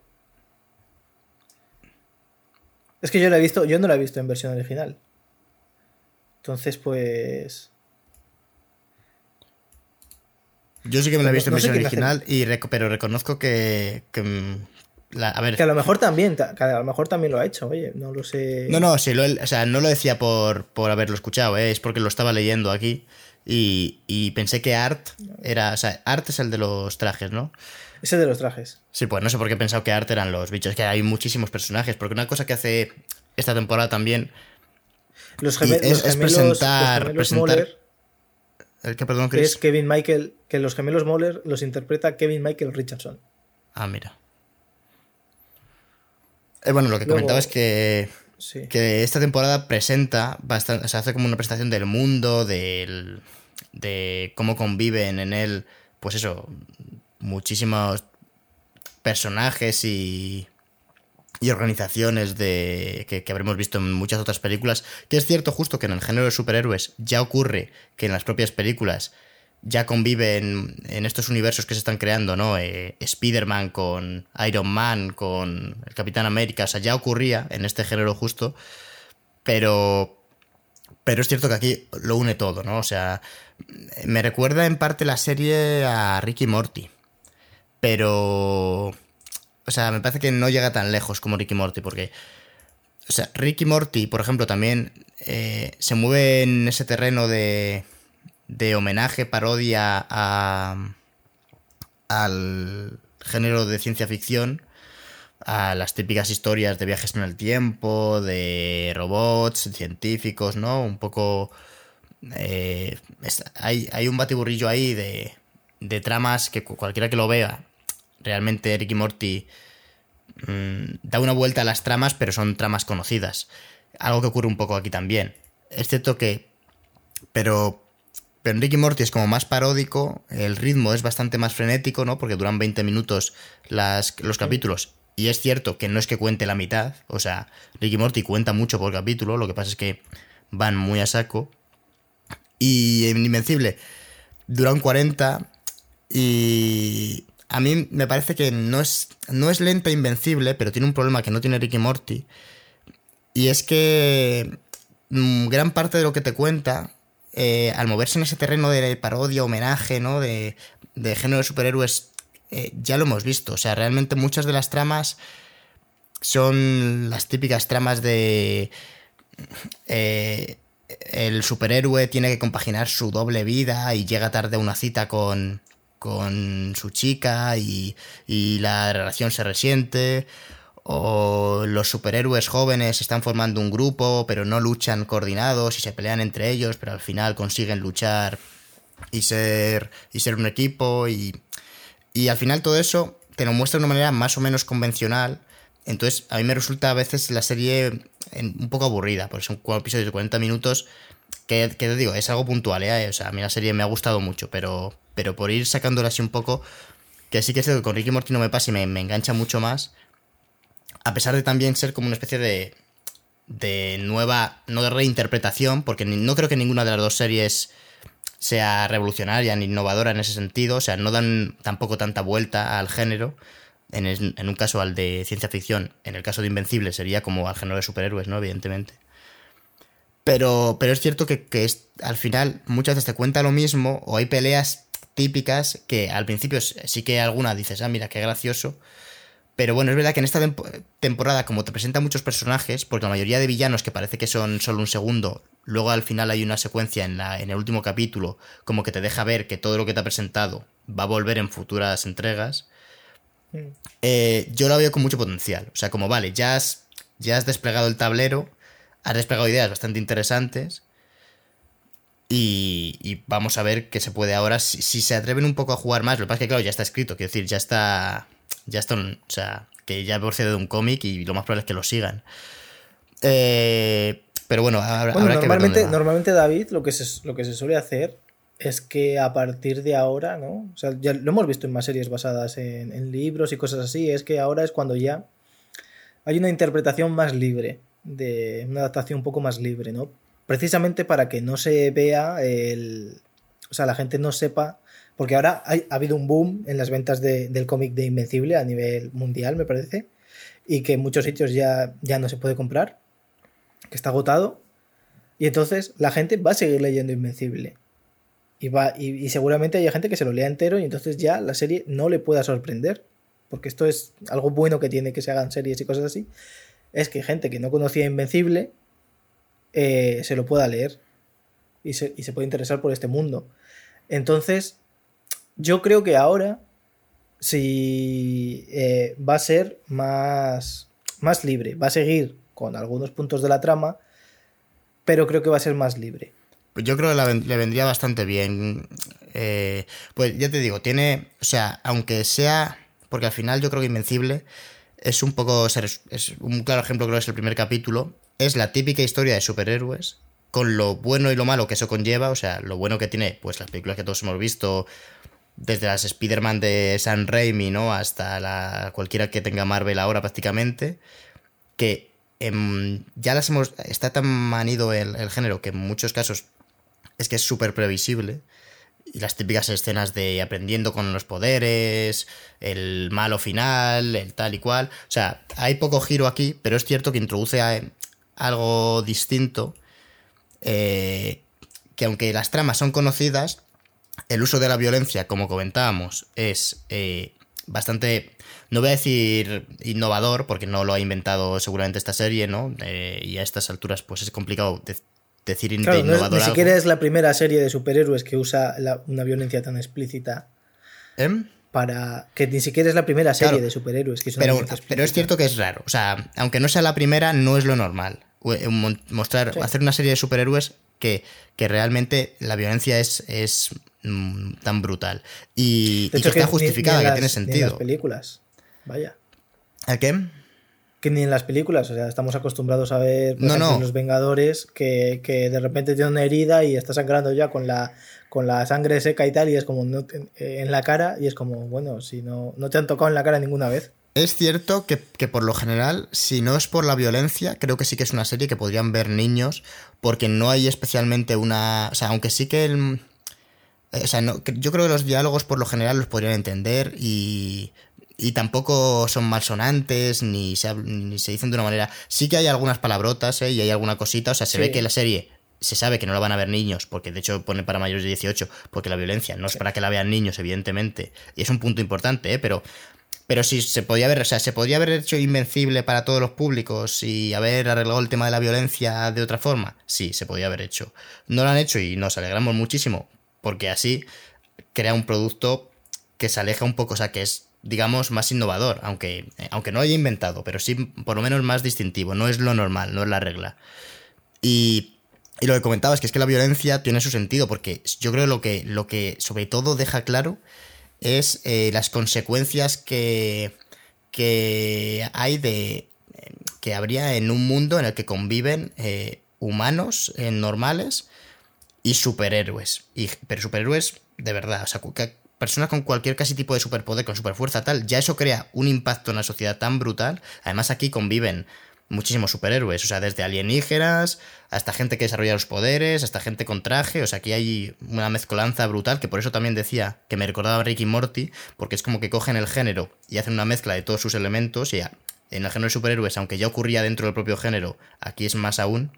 S2: Es que yo la he visto, yo no la he visto en versión original. Entonces, pues.
S1: Yo sí que me lo he visto en
S2: no
S1: versión original, y rec- pero reconozco que. que, mm, la- a ver.
S2: Que a lo mejor también, que a lo mejor también lo ha hecho, oye, no lo sé.
S1: No, no, sí, lo, o sea, no lo decía por, por haberlo escuchado, ¿eh? es porque lo estaba leyendo aquí y, y pensé que Art era, o sea, Art es el de los trajes, ¿no?
S2: Ese de los trajes.
S1: Sí, pues no sé por qué he pensado que Art eran los bichos, es que hay muchísimos personajes, porque una cosa que hace esta temporada también,
S2: Los,
S1: Y
S2: geme-
S1: es- es
S2: gemelos,
S1: presentar-
S2: los gemelos
S1: presentar-
S2: Moller,
S1: el que perdón,
S2: que
S1: Chris.
S2: es Kevin Michael, que los gemelos Moller los interpreta Kevin Michael Richardson.
S1: Ah, mira. Eh, bueno, lo que
S2: Luego-
S1: comentaba es que
S2: Sí.
S1: que esta temporada presenta bastante, o sea, hace como una presentación del mundo, del, de cómo conviven en él, pues eso, muchísimos personajes y, y organizaciones de, que, habremos visto en muchas otras películas, que es cierto justo que en el género de superhéroes ya ocurre que en las propias películas ya conviven en estos universos que se están creando, ¿no? Eh, Spider-Man con Iron Man, con el Capitán América, o sea, ya ocurría en este género justo, pero... Pero es cierto que aquí lo une todo, ¿no? O sea, me recuerda en parte la serie a Ricky Morty, pero... O sea, me parece que no llega tan lejos como Ricky Morty, porque... O sea, Ricky Morty, por ejemplo, también eh, se mueve en ese terreno de, de homenaje, parodia a, al género de ciencia ficción, a las típicas historias de viajes en el tiempo, de robots, científicos, ¿no? Un poco... eh, hay, hay un batiburrillo ahí de, de tramas que cu- cualquiera que lo vea, realmente Ricky Morty mm, da una vuelta a las tramas, pero son tramas conocidas. Algo que ocurre un poco aquí también. Es cierto que... Pero pero en Ricky Morty es como más paródico, el ritmo es bastante más frenético, ¿no? Porque duran 20 minutos las, los capítulos. Y es cierto que no es que cuente la mitad, o sea, Ricky Morty cuenta mucho por capítulo, lo que pasa es que van muy a saco. Y en Invencible duran 40 y a mí me parece que no es, no es lenta e Invencible, pero tiene un problema que no tiene Ricky Morty. Y es que mm, gran parte de lo que te cuenta, eh, al moverse en ese terreno de parodia, homenaje, ¿no? De, de género de superhéroes, eh, ya lo hemos visto. O sea, realmente muchas de las tramas son las típicas tramas de... eh, el superhéroe tiene que compaginar su doble vida y llega tarde a una cita con, con su chica y, y la relación se resiente. O los superhéroes jóvenes están formando un grupo, pero no luchan coordinados y se pelean entre ellos, pero al final consiguen luchar y ser, y ser un equipo. Y, y al final todo eso te lo muestra de una manera más o menos convencional. Entonces, a mí me resulta a veces la serie un poco aburrida, porque son cuatro episodios de 40 minutos. Que, te digo, es algo puntual, ¿eh? O sea, a mí la serie me ha gustado mucho, pero, pero por ir sacándola así un poco, que sí que es que con Ricky Morty no me pasa y me, me engancha mucho más. A pesar de también ser como una especie de. de nueva. no de reinterpretación, porque no creo que ninguna de las dos series sea revolucionaria ni innovadora en ese sentido. O sea, no dan tampoco tanta vuelta al género. En, en un caso al de ciencia ficción, en el caso de Invencible sería como al género de superhéroes, ¿no? Evidentemente. Pero, pero es cierto que, que es, al final muchas veces te cuenta lo mismo o hay peleas típicas que al principio sí que alguna dices, ah, mira, qué gracioso. Pero bueno, es verdad que en esta tempo- temporada, como te presenta muchos personajes, porque la mayoría de villanos que parece que son solo un segundo, luego al final hay una secuencia en, la, en el último capítulo, como que te deja ver que todo lo que te ha presentado va a volver en futuras entregas. Eh, yo la veo con mucho potencial. O sea, como vale, ya has, ya has desplegado el tablero, has desplegado ideas bastante interesantes. Y, y vamos a ver qué se puede ahora. Si, si se atreven un poco a jugar más, lo que pasa es que, claro, ya está escrito. Quiero decir, ya está. Ya está. O sea, que ya procede de un cómic y lo más probable es que lo sigan. Eh, pero bueno, habrá,
S2: Bueno,
S1: habrá que ver
S2: normalmente, normalmente David lo que, se, lo que se suele hacer es que a partir de ahora, ¿no? O sea, ya lo hemos visto en más series basadas en, en libros y cosas así, es que ahora es cuando ya hay una interpretación más libre, de una adaptación un poco más libre, ¿no? Precisamente para que no se vea el... O sea, la gente no sepa... Porque ahora ha habido un boom en las ventas de- del cómic de Invencible a nivel mundial, me parece, y que en muchos sitios ya, ya no se puede comprar, que está agotado. Y entonces la gente va a seguir leyendo Invencible. Y, va, y, y seguramente hay gente que se lo lea entero y entonces ya la serie no le pueda sorprender. Porque esto es algo bueno que tiene que se hagan series y cosas así. Es que gente que no conocía Invencible eh, se lo pueda leer. Y se, y se puede interesar por este mundo. Entonces, yo creo que ahora si eh, va a ser más, más libre. Va a seguir con algunos puntos de la trama, pero creo que va a ser más libre.
S1: Pues yo creo que le vendría bastante bien. Eh, pues ya te digo, tiene. O sea, aunque sea. Porque al final yo creo que Invencible es un poco. Es un claro ejemplo, creo que es el primer capítulo. Es la típica historia de superhéroes. Con lo bueno y lo malo que eso conlleva. O sea, lo bueno que tiene, pues las películas que todos hemos visto. Desde las Spider-Man de San Raimi, ¿no? Hasta la, cualquiera que tenga Marvel ahora prácticamente. Que em, ya las hemos. Está tan manido el, el género que en muchos casos es que es súper previsible. Y las típicas escenas de aprendiendo con los poderes, el malo final, el tal y cual. O sea, hay poco giro aquí, pero es cierto que introduce algo distinto. eh, que aunque las tramas son conocidas, el uso de la violencia, como comentábamos, es eh, bastante, no voy a decir innovador, porque no lo ha inventado seguramente esta serie, ¿no? Eh, y a estas alturas, pues es complicado decir
S2: Claro,
S1: de
S2: no es- ni siquiera es la primera serie de superhéroes que usa la- una violencia tan explícita
S1: ¿Eh?
S2: para que ni siquiera es la primera serie
S1: Claro.
S2: de superhéroes que una
S1: Pero,
S2: violencia
S1: pero es cierto que es raro. O sea, aunque no sea la primera, no es lo normal. Eh, Mostrar,
S2: Sí.
S1: hacer una serie de superhéroes que, que realmente la violencia es, es mm, tan brutal. Y, y
S2: hecho,
S1: que está
S2: ni-
S1: justificada,
S2: ni en
S1: que tiene
S2: las- ni en
S1: sentido.
S2: las películas. Vaya.
S1: ¿El qué?
S2: Que ni en las películas, o sea, estamos acostumbrados a ver, por
S1: No,
S2: ejemplo,
S1: no.
S2: en los Vengadores, que, que de repente tiene una herida y está sangrando ya con la, con la sangre seca y tal, y es como no eh, en la cara, y es como, bueno, si no, no te han tocado en la cara ninguna vez.
S1: Es cierto que, que por lo general, si no es por la violencia, creo que sí que es una serie que podrían ver niños, porque no hay especialmente una... O sea, aunque sí que el... eh, O sea, no- yo creo que los diálogos por lo general los podrían entender y, y tampoco son malsonantes ni se, ni se dicen de una manera... Sí que hay algunas palabrotas ¿eh? y hay alguna cosita, o sea, se
S2: Sí.
S1: ve que la serie se sabe que no la van a ver niños, porque de hecho pone para mayores de 18, porque la violencia no es para que la vean niños, evidentemente, y es un punto importante, ¿eh? pero Pero sí, se podía haber, o sea, se podría haber hecho invencible para todos los públicos y haber arreglado el tema de la violencia de otra forma. Sí, se podía haber hecho. No lo han hecho y nos alegramos muchísimo, porque así crea un producto que se aleja un poco, o sea, que es, digamos, más innovador, aunque, aunque no haya inventado, pero sí por lo menos más distintivo. No es lo normal, no es la regla. Y, y lo que comentaba es que es que la violencia tiene su sentido, porque yo creo lo que, lo que sobre todo deja claro es eh, las consecuencias que, que hay de que habría en un mundo en el que conviven eh, humanos eh, normales y superhéroes. Y, pero superhéroes de verdad, o sea, personas con cualquier casi tipo de superpoder, con superfuerza tal, ya eso crea un impacto en la sociedad tan brutal. Además aquí conviven muchísimos superhéroes, o sea, desde alienígenas hasta gente que desarrolla los poderes, hasta gente con traje, o sea, aquí hay una mezcolanza brutal, que por eso también decía que me recordaba Ricky Morty, porque es como que cogen el género y hacen una mezcla de todos sus elementos, y en el género de superhéroes, aunque ya ocurría dentro del propio género, aquí es más aún,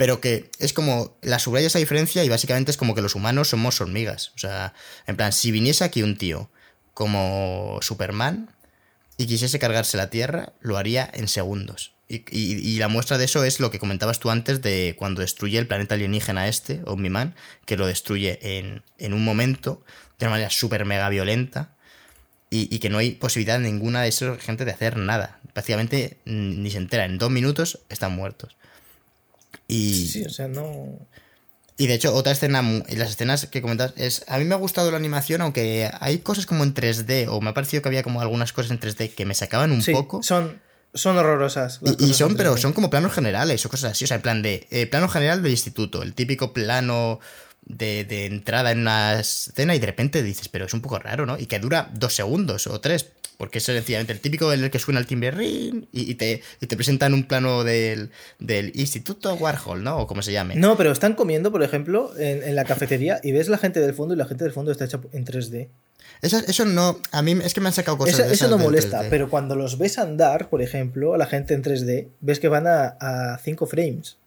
S1: pero que es como la subraya esa diferencia y básicamente es como que los humanos somos hormigas, o sea, en plan, si viniese aquí un tío como Superman, y quisiese cargarse la Tierra, lo haría en segundos. Y, la muestra de eso es lo que comentabas tú antes de cuando destruye el planeta alienígena este, Omniman, que lo destruye en, en un momento, de una manera súper mega violenta, y, que no hay posibilidad ninguna de esa gente de hacer nada. Prácticamente ni se entera, en dos minutos están muertos.
S2: Y, sí, o sea, no...
S1: Y de hecho, otra escena, las escenas que comentas, es. A mí me ha gustado la animación, aunque hay cosas como en 3D, o me ha parecido que había como algunas cosas en 3D que me sacaban un poco.
S2: Son, son horrorosas.
S1: Y, son, pero son como planos generales o cosas así. O sea, el plan de. Eh, plano general del instituto, el típico plano de, de, entrada en una escena, y de repente dices, pero es un poco raro, ¿no? Y que dura dos segundos o tres. Porque es sencillamente el típico en el que suena el timbre ring y, te, y te presentan un plano del, Instituto Warhol, ¿no? O como se llame.
S2: No, pero están comiendo, por ejemplo, en, la cafetería y ves la gente del fondo y la gente del fondo está hecha en 3D.
S1: Eso, no, a mí es que me han sacado cosas.
S2: Eso, eso no molesta, pero cuando los ves andar, por ejemplo, a la gente en 3D, ves que van a 5 frames.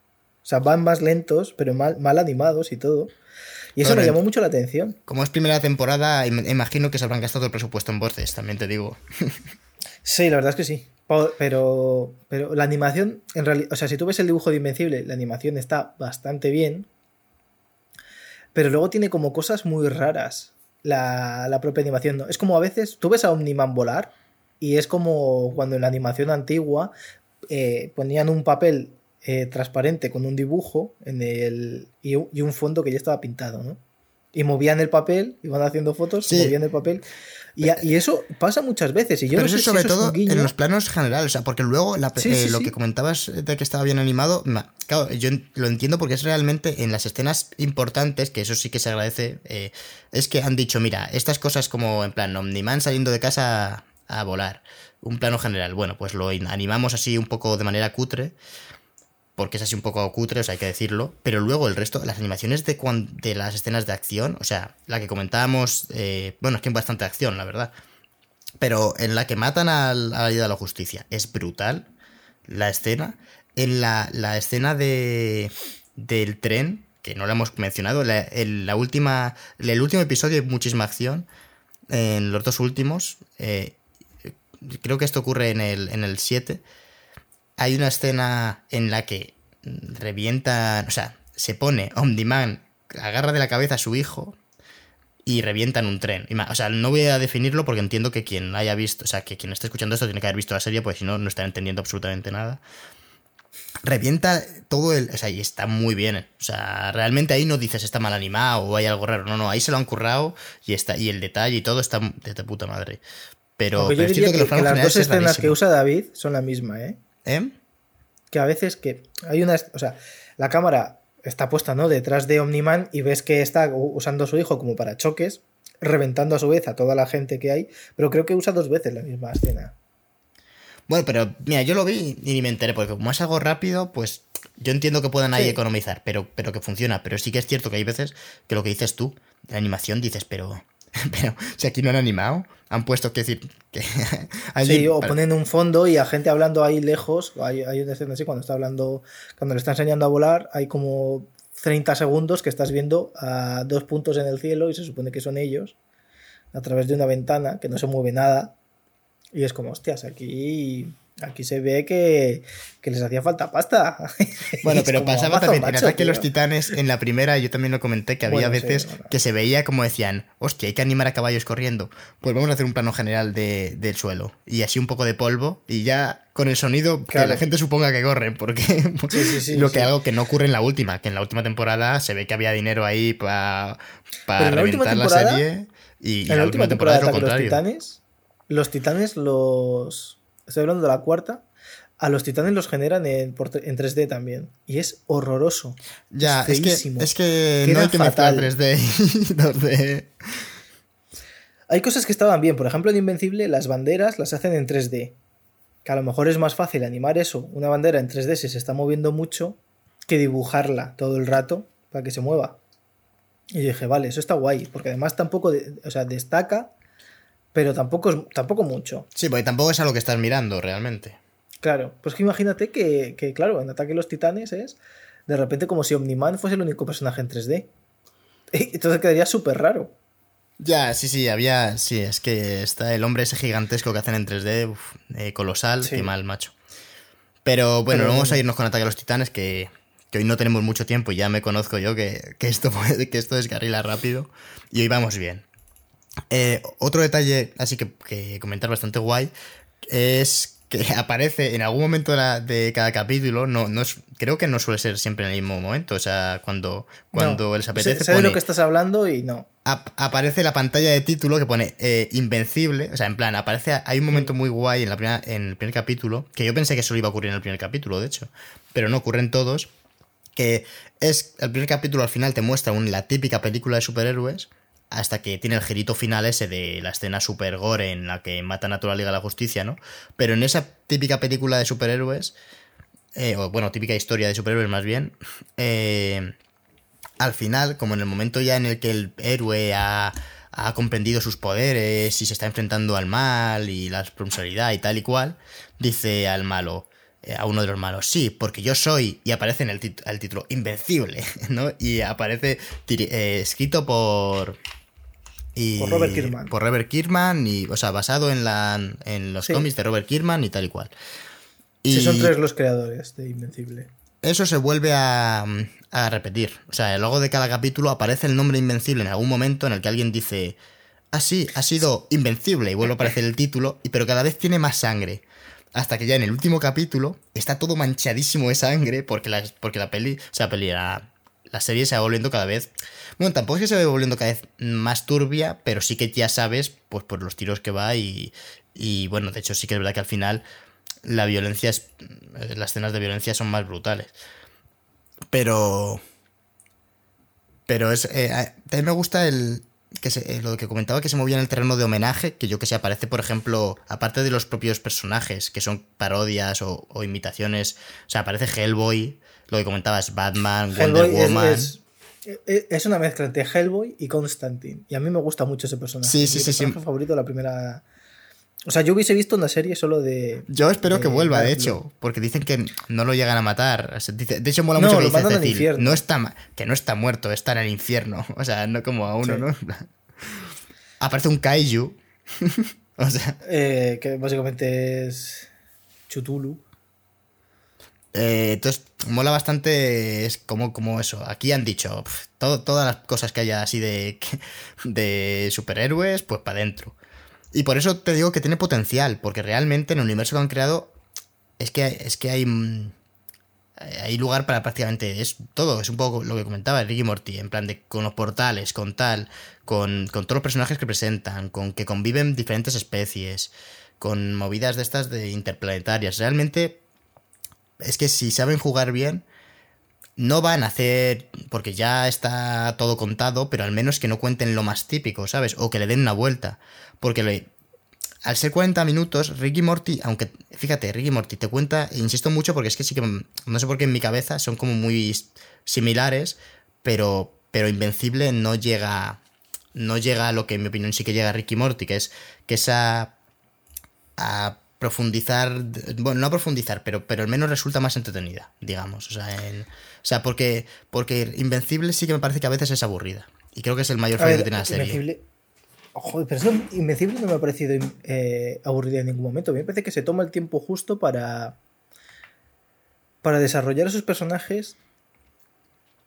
S2: O sea, van más lentos, pero mal, mal animados y todo. Y eso me llamó mucho la atención.
S1: Como es primera temporada, imagino que se habrán gastado el presupuesto en voces, también te digo.
S2: sí, la verdad es que sí. Pero, pero la animación, en realidad, o sea, si tú ves el dibujo de Invencible, la animación está bastante bien. Pero luego tiene como cosas muy raras la, la propia animación. ¿no? Es como a veces, tú ves a Omniman volar y es como cuando en la animación antigua eh, ponían un papel eh, transparente con un dibujo en el, y, un fondo que ya estaba pintado, ¿no? Y movían el papel, iban haciendo fotos, movían el papel. Y, y, eso pasa muchas veces. Y yo
S1: Pero eso sobre todo en los planos generales, o sea, porque luego eh, lo que comentabas de que estaba bien animado, claro, yo lo entiendo porque es realmente en las escenas importantes, que eso sí que se agradece, eh, es que han dicho, mira, estas cosas como en plan Omniman saliendo de casa a volar, un plano general, bueno, pues lo animamos así un poco de manera cutre, porque es así un poco cutre, o sea, hay que decirlo. Pero luego el resto, las animaciones de, de las escenas de acción, o sea, la que comentábamos, eh, bueno, es que hay bastante acción, la verdad. Pero en la que matan a la ayuda de la justicia, es brutal la escena. En la, escena de, del tren, que no la hemos mencionado, la, en la última, el último episodio hay muchísima acción. En los dos últimos, eh, creo que esto ocurre en el, en el 7 hay una escena en la que revienta, o sea, se pone Omniman, agarra de la cabeza a su hijo y revientan un tren. O sea, no voy a definirlo porque entiendo que quien haya visto, o sea, que quien esté escuchando esto tiene que haber visto la serie, porque si no, no están entendiendo absolutamente nada. Revienta todo el. O sea, y está muy bien. O sea, realmente ahí no dices está mal animado o hay algo raro. No, no, ahí se lo han currado y, está, y el detalle y todo está de puta madre. Pero,
S2: yo diría que, las dos escenas que usa David son la misma, ¿eh? ¿Eh? Que a veces que hay una... O sea, la cámara está puesta, ¿no? Detrás de Omniman y ves que está usando a su hijo como para choques, reventando a su vez a toda la gente que hay, pero creo que usa dos veces la misma escena.
S1: Bueno, pero mira, yo lo vi y ni me enteré, porque como es algo rápido, pues yo entiendo que puedan ahí economizar, pero, pero que funciona. Pero sí que es cierto que hay veces que lo que dices tú, la animación, dices, pero Pero si aquí no han animado, han puesto que decir que...
S2: sí, o ponen un fondo y a gente hablando ahí lejos, hay, hay una escena así cuando está hablando, cuando le está enseñando a volar, hay como 30 segundos que estás viendo a dos puntos en el cielo y se supone que son ellos, a través de una ventana que no se mueve nada, Y es como, hostias, aquí Aquí se ve que, les hacía falta pasta.
S1: Bueno, pero pasaba también en Ataque a los Titanes, en la primera, yo también lo comenté, que había veces que se veía como decían, hostia, hay que animar a caballos corriendo. Pues vamos a hacer un plano general del suelo. Y así un poco de polvo, y ya con el sonido que la gente suponga que corren, porque lo que algo que no ocurre en la última, que en la última temporada se ve que había dinero ahí para reventar la, serie. Y,
S2: en la, última temporada, es lo contrario. Los titanes, los titanes los estoy hablando de la cuarta, a los titanes los generan en, 3D también. Y es horroroso.
S1: Ya, es, que, es que no hay que mezclar 3D y 2D.
S2: Hay cosas que estaban bien. Por ejemplo, en Invencible, las banderas las hacen en 3D. Que a lo mejor es más fácil animar eso, una bandera en 3D si se está moviendo mucho, que dibujarla todo el rato para que se mueva. Y dije, vale, eso está guay, porque además tampoco, o sea, destaca pero tampoco, tampoco mucho.
S1: Sí, porque tampoco es a lo que estás mirando realmente.
S2: Claro, pues que imagínate que, claro, en Ataque a los Titanes es de repente como si Omniman fuese el único personaje en 3D. Entonces quedaría súper raro.
S1: Ya, sí, sí, había. Sí, es que está el hombre ese gigantesco que hacen en 3D, eh, colosal, qué mal, macho. Pero bueno, vamos a irnos con Ataque a los Titanes, que, hoy no tenemos mucho tiempo y ya me conozco yo que, que esto, que esto descarrila rápido. Y hoy vamos bien. Eh, otro detalle, así que, comentar bastante guay, es que aparece en algún momento de, cada capítulo, no, no es, creo que no suele ser siempre en el mismo momento, o sea, cuando, cuando les apetece.
S2: Sé, de lo que estás hablando y no.
S1: aparece la pantalla de título que pone eh, Invencible, o sea, en plan, aparece, hay un momento muy guay en, la primera, en el primer capítulo, que yo pensé que solo iba a ocurrir en el primer capítulo, de hecho, pero no ocurren todos, que es, el primer capítulo al final te muestra la típica película de superhéroes, hasta que tiene el girito final ese de la escena super gore en la que matan a toda Liga la Justicia, ¿no? Pero en esa típica película de superhéroes, eh, o bueno, típica historia de superhéroes más bien, eh, al final, como en el momento ya en el que el héroe ha, ha comprendido sus poderes y se está enfrentando al mal y la responsabilidad y tal y cual, dice al malo, eh, a uno de los malos, sí, porque yo soy, y aparece en el, título, Invencible, ¿no? Y aparece escrito por,
S2: por Robert Kirkman.
S1: Por Robert Kirkman, y, o sea, basado en, la, en los cómics de Robert Kirkman y tal y cual.
S2: Y sí, son tres los creadores de Invencible.
S1: Eso se vuelve a, a repetir. O sea, luego de cada capítulo aparece el nombre Invencible en algún momento en el que alguien dice, ah, sí, ha sido Invencible, y vuelve a aparecer el título, pero cada vez tiene más sangre. Hasta que ya en el último capítulo está todo manchadísimo de sangre porque la, porque la peli, o sea, peli, la, la serie se va volviendo cada vez bueno, tampoco es que se vaya volviendo cada vez más turbia, pero sí que ya sabes, pues por los tiros que va y, y bueno, de hecho sí que es verdad que al final la violencia es, las escenas de violencia son más brutales. Pero, pero es, eh, también me gusta el, que se, eh, lo que comentaba que se movía en el terreno de homenaje, que yo que sé, aparece, por ejemplo, aparte de los propios personajes, que son parodias o, imitaciones, o sea, aparece Hellboy, lo que comentabas, Batman, Wonder Woman.
S2: Es una mezcla entre Hellboy y Constantine. Y a mí me gusta mucho ese personaje.
S1: Sí, sí, sí.
S2: Mi favorito la primera. O sea, yo hubiese visto una serie solo de.
S1: Yo espero que vuelva, de hecho, porque dicen que no lo llegan a matar. De hecho, mola mucho que dice no está, que no está muerto, está en el infierno. O sea, no como a uno, ¿no? Aparece un kaiju. o sea.
S2: Eh, que básicamente es. Chutulu.
S1: Eh, entonces, mola bastante es como, como eso. Aquí han dicho todas las cosas que haya así de, de superhéroes, pues para adentro. Y por eso te digo que tiene potencial, porque realmente en el universo que han creado es que, es que hay, mm, hay lugar para prácticamente es todo. Es un poco lo que comentaba Ricky Morty, en plan de con los portales, con tal, con, con todos los personajes que presentan, con que conviven diferentes especies, con movidas de estas de interplanetarias. Realmente es que si saben jugar bien, no van a hacer, porque ya está todo contado, pero al menos que no cuenten lo más típico, ¿sabes? O que le den una vuelta. Porque al ser 40 minutos, Ricky Morty, aunque, fíjate, Ricky Morty te cuenta, insisto mucho porque es que sí que, no sé por qué en mi cabeza son como muy similares, pero, pero Invencible no llega, no llega a lo que en mi opinión sí que llega a Ricky Morty, que es que esa... A profundizar, bueno, no profundizar, pero, pero al menos resulta más entretenida, digamos. O sea, o sea porque, porque Invencible sí que me parece que a veces es aburrida. Y creo que es el mayor fallo que tiene la serie.
S2: Joder, pero eso Invencible no me ha parecido eh, aburrido en ningún momento. A mí me parece que se toma el tiempo justo para. para desarrollar a sus personajes.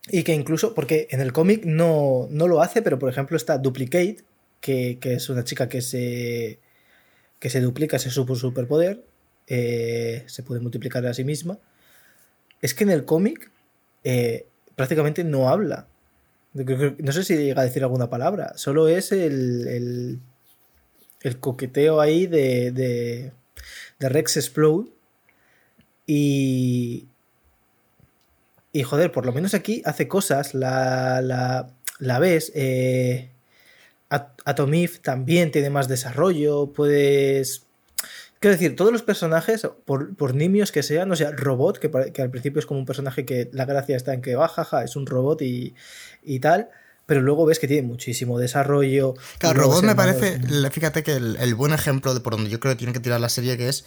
S2: Y que incluso. Porque en el cómic no, no lo hace, pero por ejemplo está Duplicate, que, que es una chica que se. Que se duplica, se supo superpoder. Eh, se puede multiplicar a sí misma. Es que en el cómic. Eh, prácticamente no habla. No sé si llega a decir alguna palabra. Solo es el, el, coqueteo ahí de, de, Rex Explode. Y. Y joder, por lo menos aquí hace cosas. La, la, la ves. Eh, Atomif también tiene más desarrollo. Puedes Quiero decir, todos los personajes, por, por nimios que sean, o sea, Robot, que, que, al principio es como un personaje que la gracia está en que baja, es un robot y, y tal, pero luego ves que tiene muchísimo desarrollo.
S1: Claro, Robot me parece, fíjate que el, buen ejemplo de por donde yo creo que tiene que tirar la serie, que es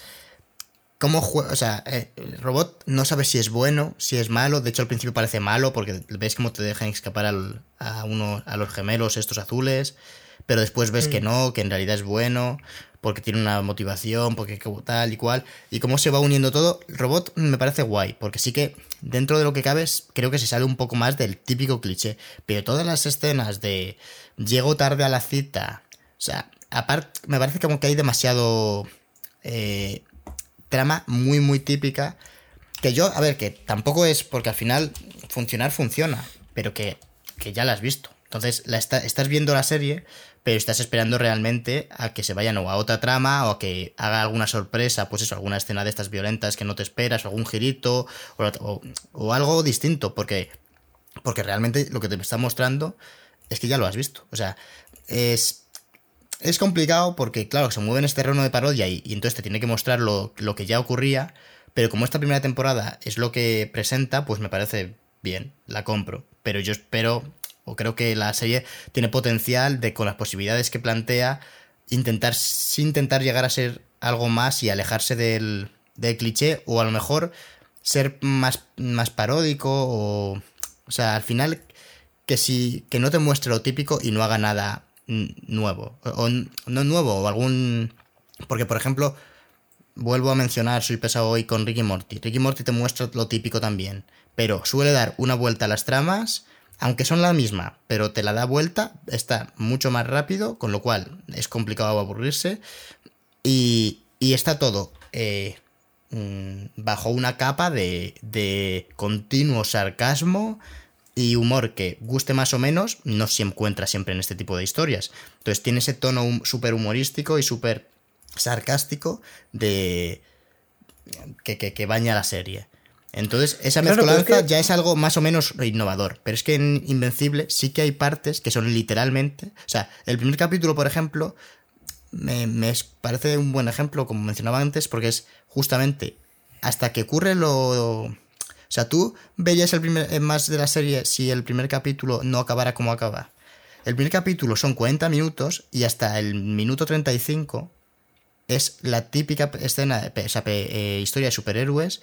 S1: cómo juega, o sea, eh, el robot no sabe si es bueno, si es malo, de hecho al principio parece malo porque ves cómo te dejan escapar a uno, a los gemelos estos azules, pero después ves que mm. no, que en realidad es bueno porque tiene una motivación, porque tal y cual. Y cómo se va uniendo todo, el robot me parece guay, porque sí que dentro de lo que cabe creo que se sale un poco más del típico cliché. Pero todas las escenas de llego tarde a la cita, o sea, aparte, me parece como que hay demasiado eh, trama muy, muy típica. Que yo, a ver, que tampoco es porque al final funcionar funciona, pero que, que ya la has visto. Entonces, la estás viendo la serie pero estás esperando realmente a que se vayan o a otra trama o a que haga alguna sorpresa, pues eso, alguna escena de estas violentas que no te esperas, o algún girito o, algo distinto, porque, porque realmente lo que te está mostrando es que ya lo has visto. O sea, es, es complicado porque, claro, se mueve en este terreno de parodia y, entonces te tiene que mostrar lo, lo que ya ocurría, pero como esta primera temporada es lo que presenta, pues me parece bien, la compro. Pero yo espero o creo que la serie tiene potencial de con las posibilidades que plantea intentar intentar llegar a ser algo más y alejarse del, del cliché o a lo mejor ser más, más paródico o o sea al final que si que no te muestre lo típico y no haga nada nuevo o no nuevo o algún porque por ejemplo vuelvo a mencionar soy pesado hoy con Ricky Morty Ricky Morty te muestra lo típico también pero suele dar una vuelta a las tramas aunque son la misma, pero te la da vuelta, está mucho más rápido, con lo cual es complicado aburrirse. Y, y está todo eh, mm, bajo una capa de, de continuo sarcasmo y humor que guste más o menos, no se encuentra siempre en este tipo de historias. Entonces tiene ese tono súper humorístico y súper sarcástico de... Que, que, que baña la serie. Entonces, esa mezcolanza ya es algo más o menos innovador. Pero es que en Invencible sí que hay partes que son literalmente. O sea, el primer capítulo, por ejemplo, me, parece un buen ejemplo, como mencionaba antes, porque es justamente hasta que ocurre lo. O sea, tú veías el primer, más de la serie si el primer capítulo no acabara como acaba. El primer capítulo son 40 minutos y hasta el minuto 35 es la típica escena, o eh, historia de superhéroes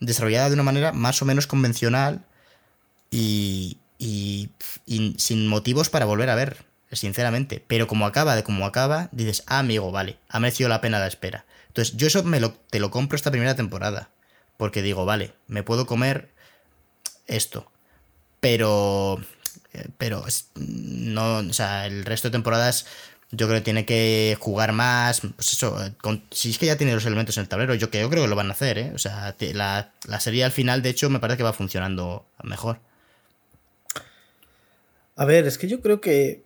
S1: desarrollada de una manera más o menos convencional y, y, sin motivos para volver a ver, sinceramente. Pero como acaba de como acaba, dices, ah, amigo, vale, ha merecido la pena la espera. Entonces, yo eso me lo, te lo compro esta primera temporada. Porque digo, vale, me puedo comer esto. Pero. Eh, pero. No. O sea, el resto de temporadas yo creo que tiene que jugar más. Pues eso, si es que ya tiene los elementos en el tablero, yo, creo que lo van a hacer, ¿eh? O sea, la, serie al final, de hecho, me parece que va funcionando mejor.
S2: A ver, es que yo creo que,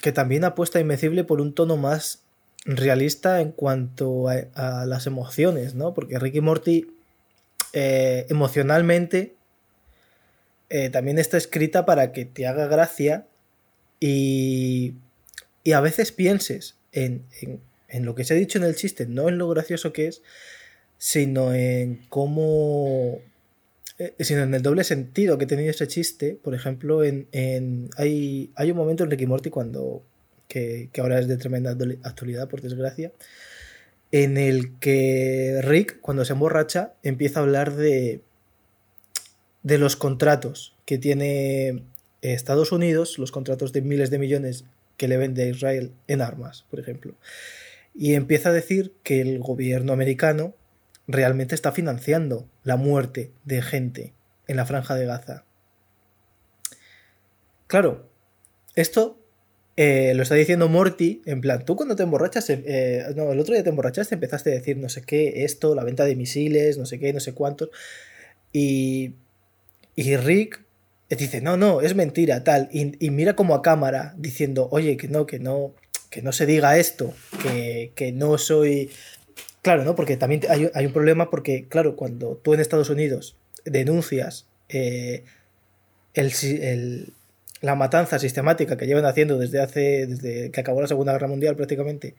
S2: que también apuesta Invencible por un tono más realista en cuanto a, las emociones, ¿no? Porque Ricky Morty eh, emocionalmente eh, también está escrita para que te haga gracia y y a veces pienses en, lo que se ha dicho en el chiste, no en lo gracioso que es, sino en cómo eh, sino en el doble sentido que ha tenido ese chiste. Por ejemplo, en, hay, hay un momento en Ricky Morty cuando. Que, que, ahora es de tremenda actualidad, por desgracia. En el que Rick, cuando se emborracha, empieza a hablar de. de los contratos que tiene Estados Unidos, los contratos de miles de millones que le vende a Israel en armas, por ejemplo. Y empieza a decir que el gobierno americano realmente está financiando la muerte de gente en la franja de Gaza. Claro, esto eh, lo está diciendo Morty, en plan, tú cuando te emborrachas, eh, eh, no, el otro día te emborrachaste, empezaste a decir no sé qué, esto, la venta de misiles, no sé qué, no sé cuántos, y, y Rick dice, no, no, es mentira, tal, y, mira como a cámara diciendo, oye, que no, que no, que no se diga esto, que, que no soy... Claro, ¿no? Porque también hay, hay, un problema porque, claro, cuando tú en Estados Unidos denuncias el, el la matanza sistemática que llevan haciendo desde hace desde que acabó la Segunda Guerra Mundial prácticamente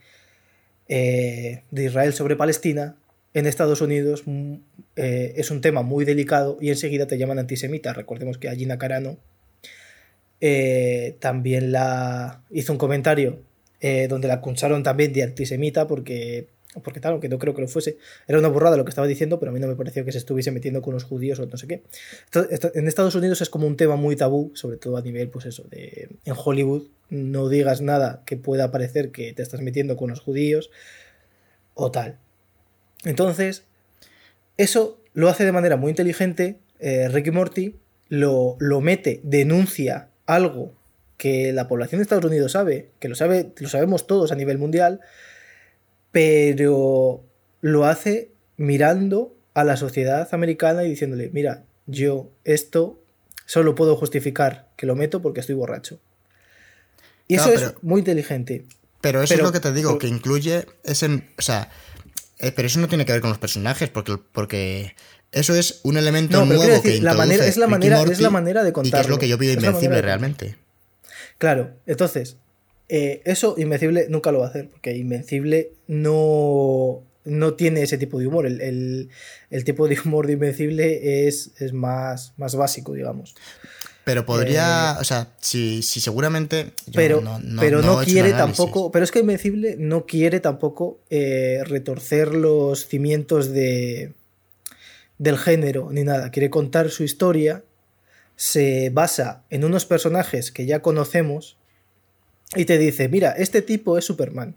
S2: eh, de Israel sobre Palestina en Estados Unidos mm, eh, es un tema muy delicado y enseguida te llaman antisemita. Recordemos que a Gina Carano eh, también la hizo un comentario donde la acusaron también de antisemita porque porque claro, que no creo que lo fuese, era una burrada lo que estaba diciendo, pero a mí no me pareció que se estuviese metiendo con los judíos o no sé qué. En Estados Unidos es como un tema muy tabú, sobre todo a nivel, pues eso, de en Hollywood no digas nada que pueda parecer que te estás metiendo con los judíos o tal. Entonces, eso lo hace de manera muy inteligente eh, Ricky Morty, lo, lo mete, denuncia algo que la población de Estados Unidos sabe, que lo, sabe, lo sabemos todos a nivel mundial, pero lo hace mirando a la sociedad americana y diciéndole, mira, yo esto solo puedo justificar que lo meto porque estoy borracho. Y eso es muy inteligente.
S1: Pero eso es lo que te digo, que incluye ese... O sea, eh, pero eso no tiene que ver con los personajes, porque, porque eso es un elemento nuevo que
S2: la manera, es la manera, es la manera de contarlo.
S1: Y que es lo que yo pido Invencible realmente.
S2: Claro, entonces, eh, eso Invencible nunca lo va a hacer, porque Invencible no, no tiene ese tipo de humor. El, tipo de humor de Invencible es, es más, más básico, digamos.
S1: Pero podría, eh, o sea, si, si seguramente.
S2: pero no, pero no, quiere tampoco. Pero es que Invencible no quiere tampoco eh, retorcer los cimientos de, del género ni nada. Quiere contar su historia. Se basa en unos personajes que ya conocemos y te dice, mira, este tipo es Superman.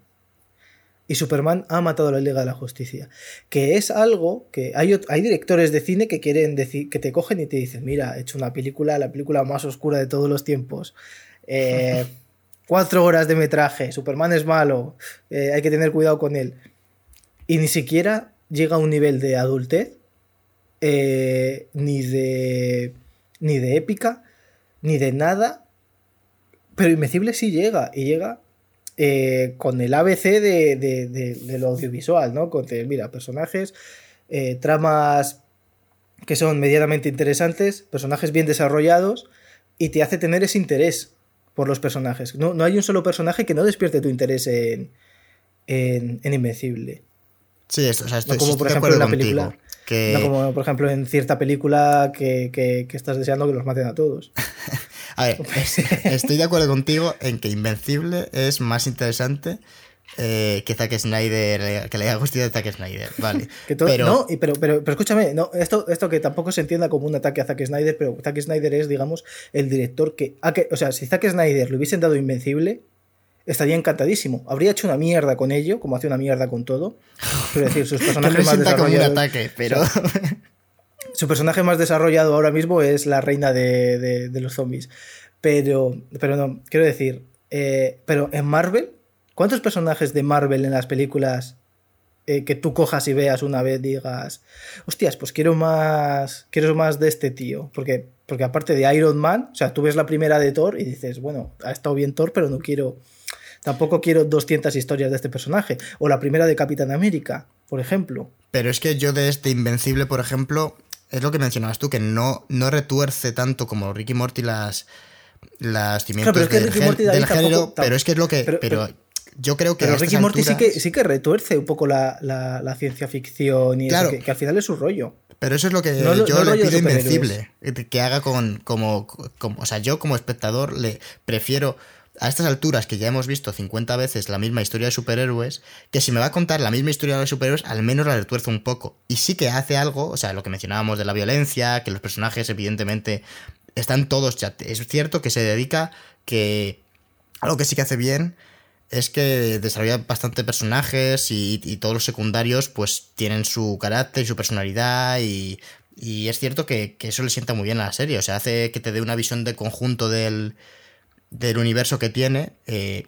S2: Y Superman ha matado a la Liga de la Justicia. Que es algo que hay, hay directores de cine que quieren decir, que te cogen y te dicen, mira, he hecho una película, la película más oscura de todos los tiempos. Eh, cuatro horas de metraje, Superman es malo, eh, hay que tener cuidado con él. Y ni siquiera llega a un nivel de adultez, eh, ni de. ni de épica, ni de nada pero Invencible sí llega, y llega eh, con el ABC de, lo audiovisual, ¿no? Con, mira, personajes, eh, tramas que son medianamente interesantes, personajes bien desarrollados, y te hace tener ese interés por los personajes. No, no hay un solo personaje que no despierte tu interés en, en, Invencible.
S1: Sí, esto, o sea, estoy, como por ejemplo en la película.
S2: No como por ejemplo en cierta película que, que, que estás deseando que los maten a todos.
S1: A ver, estoy de acuerdo contigo en que Invencible es más interesante eh, que Zack Snyder, que le haya gustado Zack Snyder, vale.
S2: pero... No, pero, pero, pero, escúchame, no, esto, esto que tampoco se entienda como un ataque a Zack Snyder, pero Zack Snyder es, digamos, el director que, que o sea, si Zack Snyder le hubiesen dado Invencible, estaría encantadísimo. Habría hecho una mierda con ello, como hace una mierda con todo. Quiero decir, sus personajes más desarrollados. Como un ataque, pero... su personaje más desarrollado ahora mismo es la reina de, los zombies. Pero, pero no, quiero decir, eh, pero en Marvel, ¿cuántos personajes de Marvel en las películas eh, que tú cojas y veas una vez digas, hostias, pues quiero más, quiero más de este tío? Porque, porque aparte de Iron Man, o sea, tú ves la primera de Thor y dices, bueno, ha estado bien Thor, pero no quiero, tampoco quiero 200 historias de este personaje. O la primera de Capitán América, por ejemplo.
S1: Pero es que yo de este Invencible, por ejemplo, es lo que mencionabas tú, que no, no retuerce tanto como Ricky Morty las, las cimientos del, género, pero es que es lo que... Pero, yo creo que...
S2: Pero Ricky Morty sí que, sí que retuerce un poco la, ciencia ficción y eso, que, al final es su rollo.
S1: Pero eso es lo que yo le pido Invencible, que haga con como, como... O sea, yo como espectador le prefiero a estas alturas que ya hemos visto 50 veces la misma historia de superhéroes, que si me va a contar la misma historia de superhéroes, al menos la retuerzo un poco. Y sí que hace algo, o sea, lo que mencionábamos de la violencia, que los personajes evidentemente están todos, es cierto que se dedica que algo que sí que hace bien es que desarrolla bastante personajes y, todos los secundarios pues tienen su carácter y su personalidad y, y es cierto que, eso le sienta muy bien a la serie, o sea, hace que te dé una visión de conjunto del, del universo que tiene, eh,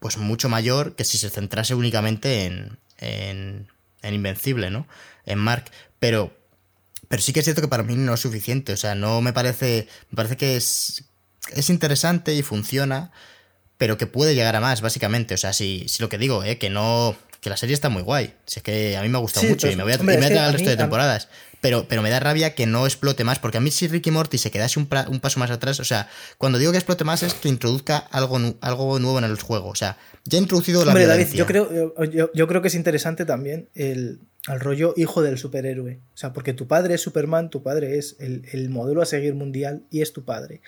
S1: pues mucho mayor que si se centrase únicamente en, en, en Invencible, ¿no? En Mark, pero, pero sí que es cierto que para mí no es suficiente, o sea, no me parece, me parece que es, es interesante y funciona, pero que puede llegar a más, básicamente. O sea, si, si lo que digo, ¿eh? que no. Que la serie está muy guay. Si es que a mí me ha gustado mucho y me voy a, me el resto de temporadas. Pero, pero me da rabia que no explote más, porque a mí si Ricky Morty se quedase un, un, paso más atrás, o sea, cuando digo que explote más es que introduzca algo, algo nuevo en el juego. O sea, ya he introducido la
S2: Hombre, yo creo, yo, yo, creo que es interesante también el, al rollo hijo del superhéroe. O sea, porque tu padre es Superman, tu padre es el, el modelo a seguir mundial y es tu padre.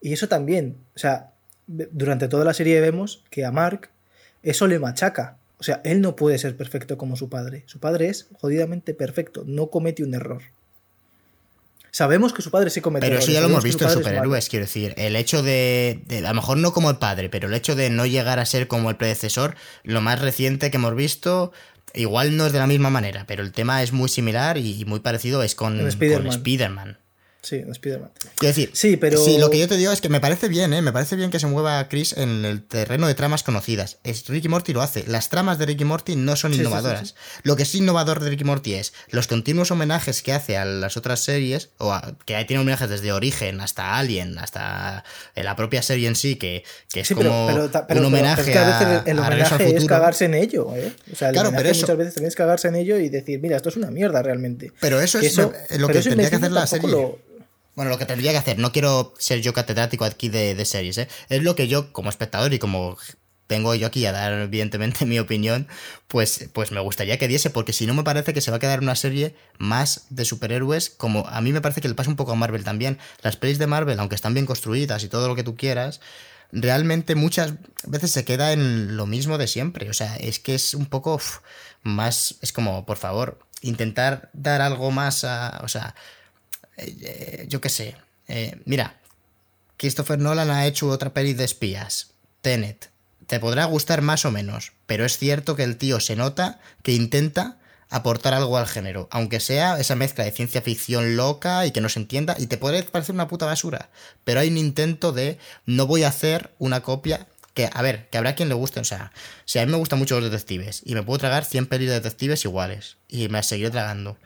S2: Y eso también, o sea, durante toda la serie vemos que a Mark eso le machaca. O sea, él no puede ser perfecto como su padre. Su padre es jodidamente perfecto, no comete un error. Sabemos que su padre sí comete
S1: Pero eso ya lo hemos visto en superhéroes, quiero decir. El hecho de, A lo mejor no como el padre, pero el hecho de no llegar a ser como el predecesor, lo más reciente que hemos visto, igual no es de la misma manera, pero el tema es muy similar y muy parecido es con, con Spider-Man.
S2: Sí, Spider-Man.
S1: Quiero decir, sí, pero... sí, lo que yo te digo es que me parece bien, ¿eh? Me parece bien que se mueva Chris en el terreno de tramas conocidas. Es, Ricky Morty lo hace. Las tramas de Ricky Morty no son innovadoras. lo que es innovador de Ricky Morty es los continuos homenajes que hace a las otras series, o que tiene homenajes desde Origen hasta Alien, hasta la propia serie en sí, que, que es como un homenaje a,
S2: el, homenaje es cagarse en ello, ¿eh? O sea, claro, pero eso... muchas veces también es cagarse en ello y decir, mira, esto es una mierda realmente.
S1: Pero eso es lo que tendría que hacer la serie. Bueno, lo que tendría que hacer, no quiero ser yo catedrático aquí de, series, ¿eh? es lo que yo como espectador y como vengo yo aquí a dar evidentemente mi opinión, pues, pues me gustaría que diese, porque si no me parece que se va a quedar una serie más de superhéroes, como a mí me parece que le pasa un poco a Marvel también. Las pelis de Marvel, aunque están bien construidas y todo lo que tú quieras, realmente muchas veces se queda en lo mismo de siempre. O sea, es que es un poco más, es como, por favor, intentar dar algo más a, o sea, eh, yo qué sé. Eh, mira, Christopher Nolan ha hecho otra peli de espías, Tenet. Te podrá gustar más o menos, pero es cierto que el tío se nota que intenta aportar algo al género, aunque sea esa mezcla de ciencia ficción loca y que no se entienda, y te puede parecer una puta basura, pero hay un intento de no voy a hacer una copia que, a ver, que habrá quien le guste, o sea, si a mí me gustan mucho los detectives y me puedo tragar 100 pelis de detectives iguales y me seguiré tragando,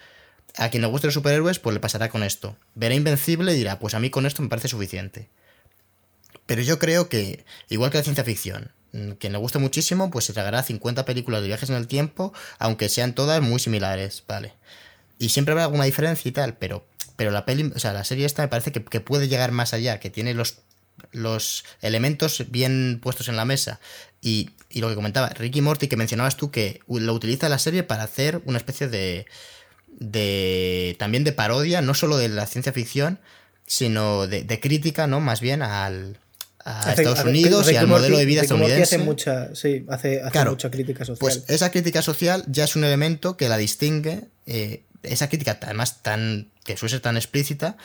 S1: a quien le guste los superhéroes, pues le pasará con esto. Verá Invencible y dirá, pues a mí con esto me parece suficiente. Pero yo creo que, igual que la ciencia ficción, mm, quien le guste muchísimo, pues se tragará 50 películas de viajes en el tiempo, aunque sean todas muy similares, ¿vale? Y siempre habrá alguna diferencia y tal, pero, pero la peli, o sea, la serie esta me parece que, que puede llegar más allá, que tiene los, los elementos bien puestos en la mesa. Y, y lo que comentaba, Ricky Morty, que mencionabas tú, que lo utiliza la serie para hacer una especie de de también de parodia, no solo de la ciencia ficción, sino de, crítica, ¿no? Más bien al, a Estados Unidos y al modelo de vida estadounidense.
S2: Hace mucha, sí, hace, mucha crítica social.
S1: Pues esa crítica social ya es un elemento que la distingue, eh, esa crítica además tan, que suele ser tan explícita,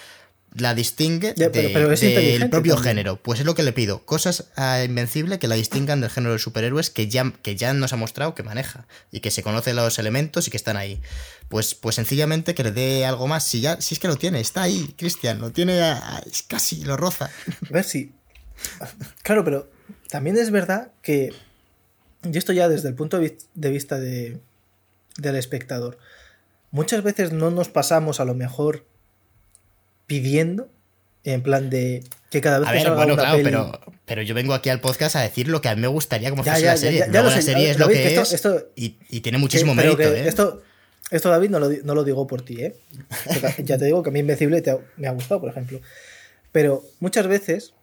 S1: la distingue del propio género. Pues es lo que le pido. Cosas a Invencible que la distingan del género de superhéroes que ya, que ya nos ha mostrado que maneja. Y que se conocen los elementos y que están ahí. Pues, pues sencillamente que le dé algo más. Si ya, si es que lo tiene, está ahí, Cristian, lo tiene casi, lo roza.
S2: A ver si. Claro, pero también es verdad que. Y esto ya desde el punto de vista de, del espectador. Muchas veces no nos pasamos a lo mejor pidiendo, en plan de que cada vez que
S1: ver, bueno, claro, pero, pero yo vengo aquí al podcast a decir lo que a mí me gustaría como fuese la serie. Ya, la serie es lo que es y, tiene muchísimo mérito. ¿eh?
S2: Esto, esto, David, no lo, no lo, digo por ti, ¿eh? ya te digo que a mí Invencible me ha gustado, por ejemplo. Pero muchas veces,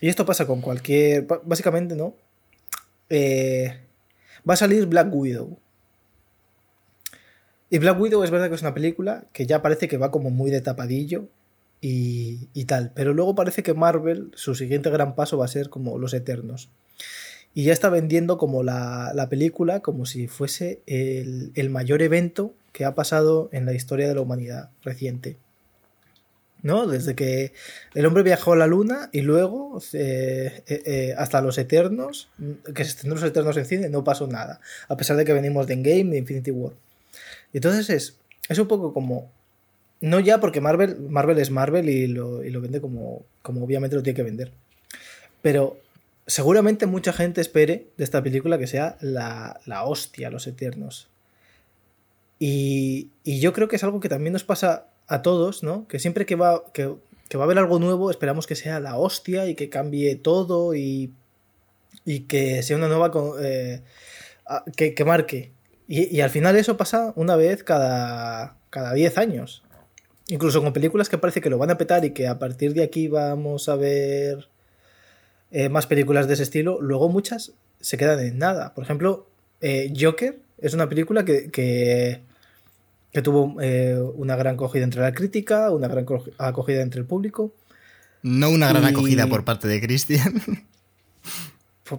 S2: y esto pasa con cualquier. Básicamente, ¿no? Eh, va a salir Black Widow. Y Black Widow es verdad que es una película que ya parece que va como muy de tapadillo y, tal. Pero luego parece que Marvel, su siguiente gran paso va a ser como Los Eternos. Y ya está vendiendo como la, película como si fuese el, mayor evento que ha pasado en la historia de la humanidad reciente. ¿no? Desde que el hombre viajó a la luna y luego eh, eh, eh, hasta los Eternos, que se estrenó los Eternos en cine, no pasó nada, a pesar de que venimos de Endgame, de Infinity War. Entonces es, es un poco como, no ya porque Marvel, Marvel es Marvel y lo, y lo vende como, como obviamente lo tiene que vender, pero seguramente mucha gente espere de esta película que sea la, la hostia, los Eternos. Y, y yo creo que es algo que también nos pasa a todos, ¿no? Que siempre que va, que, va a haber algo nuevo, esperamos que sea la hostia y que cambie todo y, y que sea una nueva. Eh, que, que, marque. Y, y, al final eso pasa una vez cada, cada 10 años. Incluso con películas que parece que lo van a petar y que a partir de aquí vamos a ver eh, más películas de ese estilo, luego muchas se quedan en nada. Por ejemplo, eh, Joker es una película que, que que tuvo eh, una gran acogida entre la crítica, una gran acogida entre el público.
S1: No una gran acogida por parte de Christian.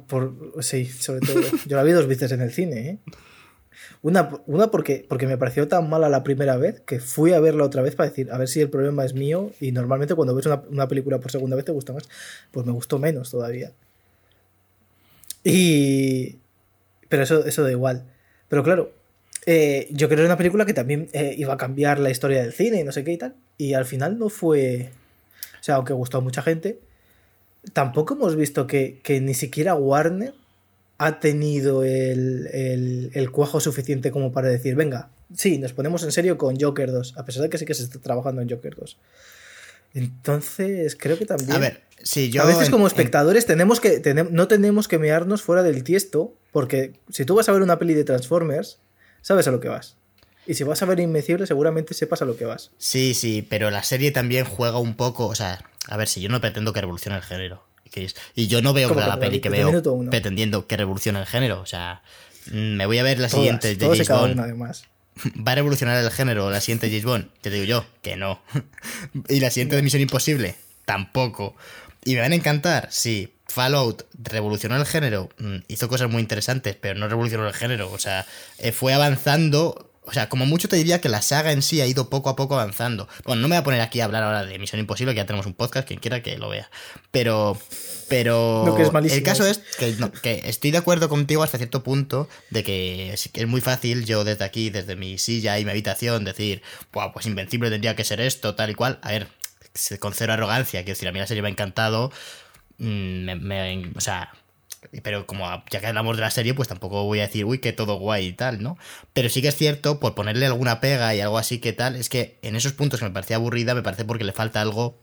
S2: Por, sí, sobre todo. Yo la vi dos veces en el cine. ¿eh? Una, una porque, porque me pareció tan mala la primera vez que fui a verla otra vez para decir, a ver si el problema es mío. Y normalmente cuando ves una, una película por segunda vez te gusta más. Pues me gustó menos todavía. Y... Pero eso, eso da igual. Pero claro, eh, yo creo que era una película que también eh, iba a cambiar la historia del cine y no sé qué y tal. Y al final no fue. O sea, aunque gustó a mucha gente, tampoco hemos visto que, ni siquiera Warner ha tenido el, el, cuajo suficiente como para decir, venga, sí, nos ponemos en serio con Joker 2, a pesar de que sí que se está trabajando en Joker 2. Entonces, creo que también.
S1: A ver, sí, yo.
S2: A veces, como espectadores, tenemos que, no tenemos que mearnos fuera del tiesto, porque si tú vas a ver una peli de Transformers, sabes a lo que vas. Y si vas a ver Invencible, seguramente sepas a lo que vas.
S1: Sí, sí, pero la serie también juega un poco. O sea, a ver, si yo no pretendo que revolucione el género. Y yo no veo la peli que veo pretendiendo que revolucione el género. O sea, mm, me voy a ver la siguiente de James Bond. ¿Va a revolucionar el género la siguiente James Bond? Te digo yo que no. ¿Y la siguiente de Misión Imposible? Tampoco. ¿Y me van a encantar? Sí. Fallout revolucionó el género, mm, hizo cosas muy interesantes, pero no revolucionó el género. O sea, eh, fue avanzando. O sea, como mucho te diría que la saga en sí ha ido poco a poco avanzando. Bueno, no me voy a poner aquí a hablar ahora de Misión Imposible, que ya tenemos un podcast, quien quiera que lo vea. Pero. Pero. el caso es que, que, estoy de acuerdo contigo hasta cierto punto de que es, muy fácil yo desde aquí, desde mi silla y mi habitación, decir, pues Invencible tendría que ser esto, tal y cual. A ver, con cero arrogancia, quiero decir, a mí la serie me ha encantado Mm, me, o sea, pero como ya que hablamos de la serie, pues tampoco voy a decir, uy, que todo guay y tal, ¿no? Pero sí que es cierto, por ponerle alguna pega y algo así que tal, es que en esos puntos que me parecía aburrida, me parece porque le falta algo,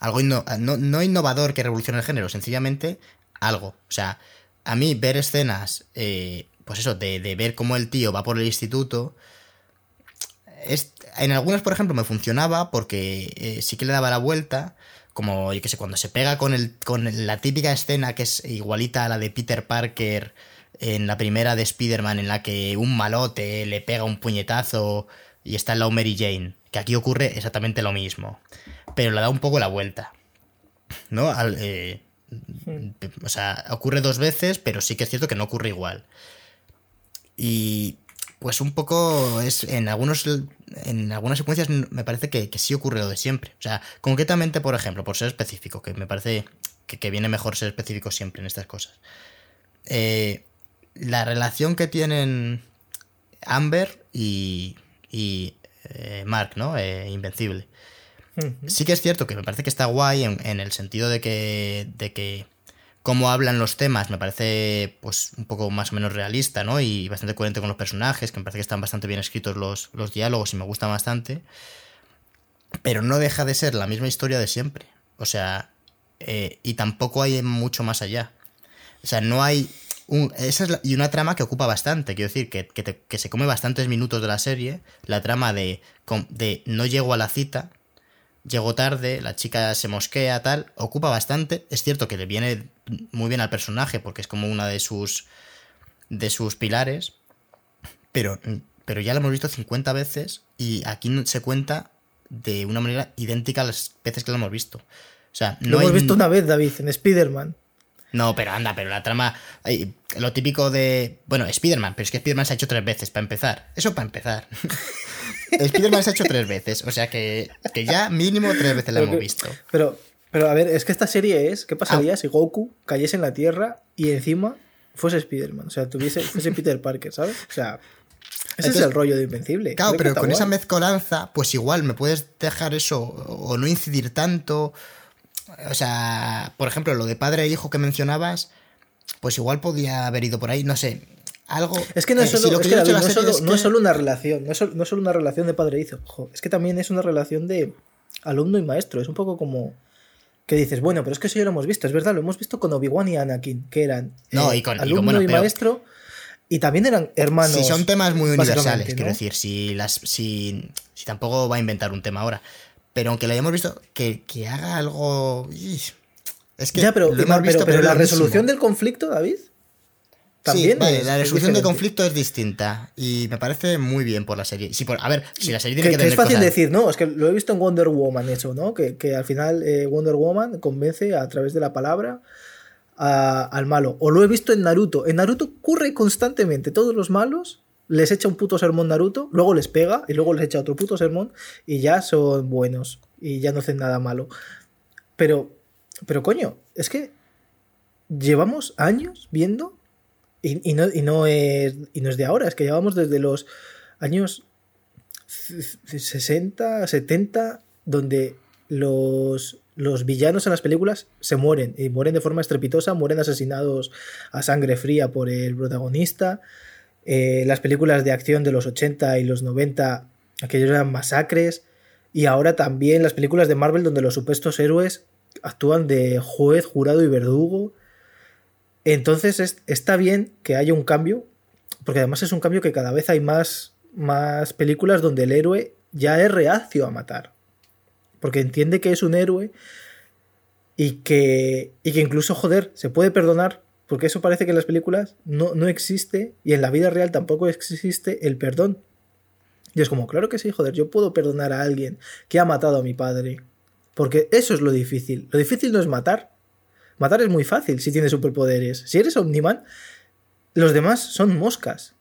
S1: algo no, innovador que revolucione el género, sencillamente algo. O sea, a mí ver escenas, eh, pues eso, de, ver cómo el tío va por el instituto, es, en algunas, por ejemplo, me funcionaba porque eh, sí que le daba la vuelta como, yo qué sé, cuando se pega con, el, con la típica escena que es igualita a la de Peter Parker en la primera de Spider-Man, en la que un malote le pega un puñetazo y está en la Mary Jane, que aquí ocurre exactamente lo mismo, pero le da un poco la vuelta, ¿no? Eh, o sea, ocurre dos veces, pero sí que es cierto que no ocurre igual. Y pues un poco es en algunos en algunas secuencias me parece que, sí ocurre lo de siempre. O sea, concretamente, por ejemplo, por ser específico, que me parece que, viene mejor ser específico siempre en estas cosas. Eh, la relación que tienen Amber y, y eh, Mark, ¿no? Eh, Invencible. Sí que es cierto que me parece que está guay en, en el sentido de que, de que cómo hablan los temas me parece pues un poco más o menos realista, ¿no? Y bastante coherente con los personajes, que me parece que están bastante bien escritos los, los diálogos y me gusta bastante. Pero no deja de ser la misma historia de siempre. O sea, eh, y tampoco hay mucho más allá. O sea, no hay... Un, esa es y una trama que ocupa bastante, quiero decir, que, que, se come bastantes minutos de la serie. La trama de, de no llego a la cita, llegó tarde, la chica se mosquea, tal, ocupa bastante. Es cierto que le viene muy bien al personaje porque es como una de sus de sus pilares, pero, pero ya lo hemos visto 50 veces y aquí se cuenta de una manera idéntica a las veces que lo hemos visto. O sea,
S2: no lo hemos visto una vez, David, en Spider-Man.
S1: No, pero anda, pero la trama. Lo típico de. Bueno, Spider-Man, pero es que Spider-Man se ha hecho tres veces para empezar. Eso para empezar. Spider-Man se ha hecho tres veces, o sea que, que ya mínimo tres veces la
S2: Pero
S1: hemos visto.
S2: Pero, pero a ver, es que esta serie es, ¿qué
S1: Ah.
S2: pasaría si Goku cayese en la Tierra y encima fuese Spider-Man? O sea, tuviese, fuese Peter Parker, ¿sabes? O sea, ese
S1: Entonces-
S2: es el rollo de Invencible.
S1: Claro,
S2: Creo
S1: pero con esa mezcolanza, pues igual me puedes dejar eso o no incidir tanto. O sea, por ejemplo, lo de padre e hijo que mencionabas, pues igual podía haber ido por ahí, no sé. Algo.
S2: Es que no es solo, una relación, no es solo, no es solo una relación de padre e hijo, ojo, es que también es una relación de alumno y maestro, es un poco como que dices, bueno, pero es que eso ya lo hemos visto, es verdad, lo hemos visto con Obi-Wan y Anakin, que eran
S1: No,
S2: eh,
S1: y con- y con-
S2: alumno
S1: bueno,
S2: y
S1: pero-
S2: maestro, y también eran hermanos.
S1: Si son temas muy universales,
S2: ¿no?
S1: quiero decir, si, las, si, si tampoco va a inventar un tema ahora. Pero aunque lo hayamos visto, que, que haga algo. Es que
S2: ya, pero,
S1: lo hemos
S2: pero-
S1: visto,
S2: pero la resolución del conflicto, David,
S1: Sí,
S2: también.
S1: vale, la
S2: es
S1: resolución de conflicto es distinta y me parece muy bien por la serie. Sí, por, a ver, si la serie tiene
S2: Que,
S1: que,
S2: que
S1: tener
S2: es fácil
S1: cosas-
S2: decir, no, es que lo he visto en Wonder Woman eso, ¿no? Que, que al final eh, Wonder Woman convence a través de la palabra a- al malo. O lo he visto en Naruto. En Naruto ocurre constantemente. Todos los malos les echa un puto sermón Naruto, luego les pega y luego les echa otro puto sermón y ya son buenos y ya no hacen nada malo. Pero, pero coño, es que llevamos años viendo y, no, y, no es, y no es de ahora, es que llevamos desde los años 60, 70, donde los, los villanos en las películas se mueren y mueren de forma estrepitosa, mueren asesinados a sangre fría por el protagonista. Eh, las películas de acción de los 80 y los 90, aquellos eran masacres. Y ahora también las películas de Marvel donde los supuestos héroes actúan de juez, jurado y verdugo. Entonces es- está bien que haya un cambio, porque además es un cambio que cada vez hay más, más películas donde el héroe ya es reacio a matar. Porque entiende que es un héroe y que, y que incluso, joder, se puede perdonar, porque eso parece que en las películas no, no existe y en la vida real tampoco existe el perdón. Y es como, claro que sí, joder, yo puedo perdonar a alguien que ha matado a mi padre. Porque eso es lo difícil. Lo difícil no es matar. Matar es muy fácil si tienes superpoderes. Si eres Omniman, los demás son moscas.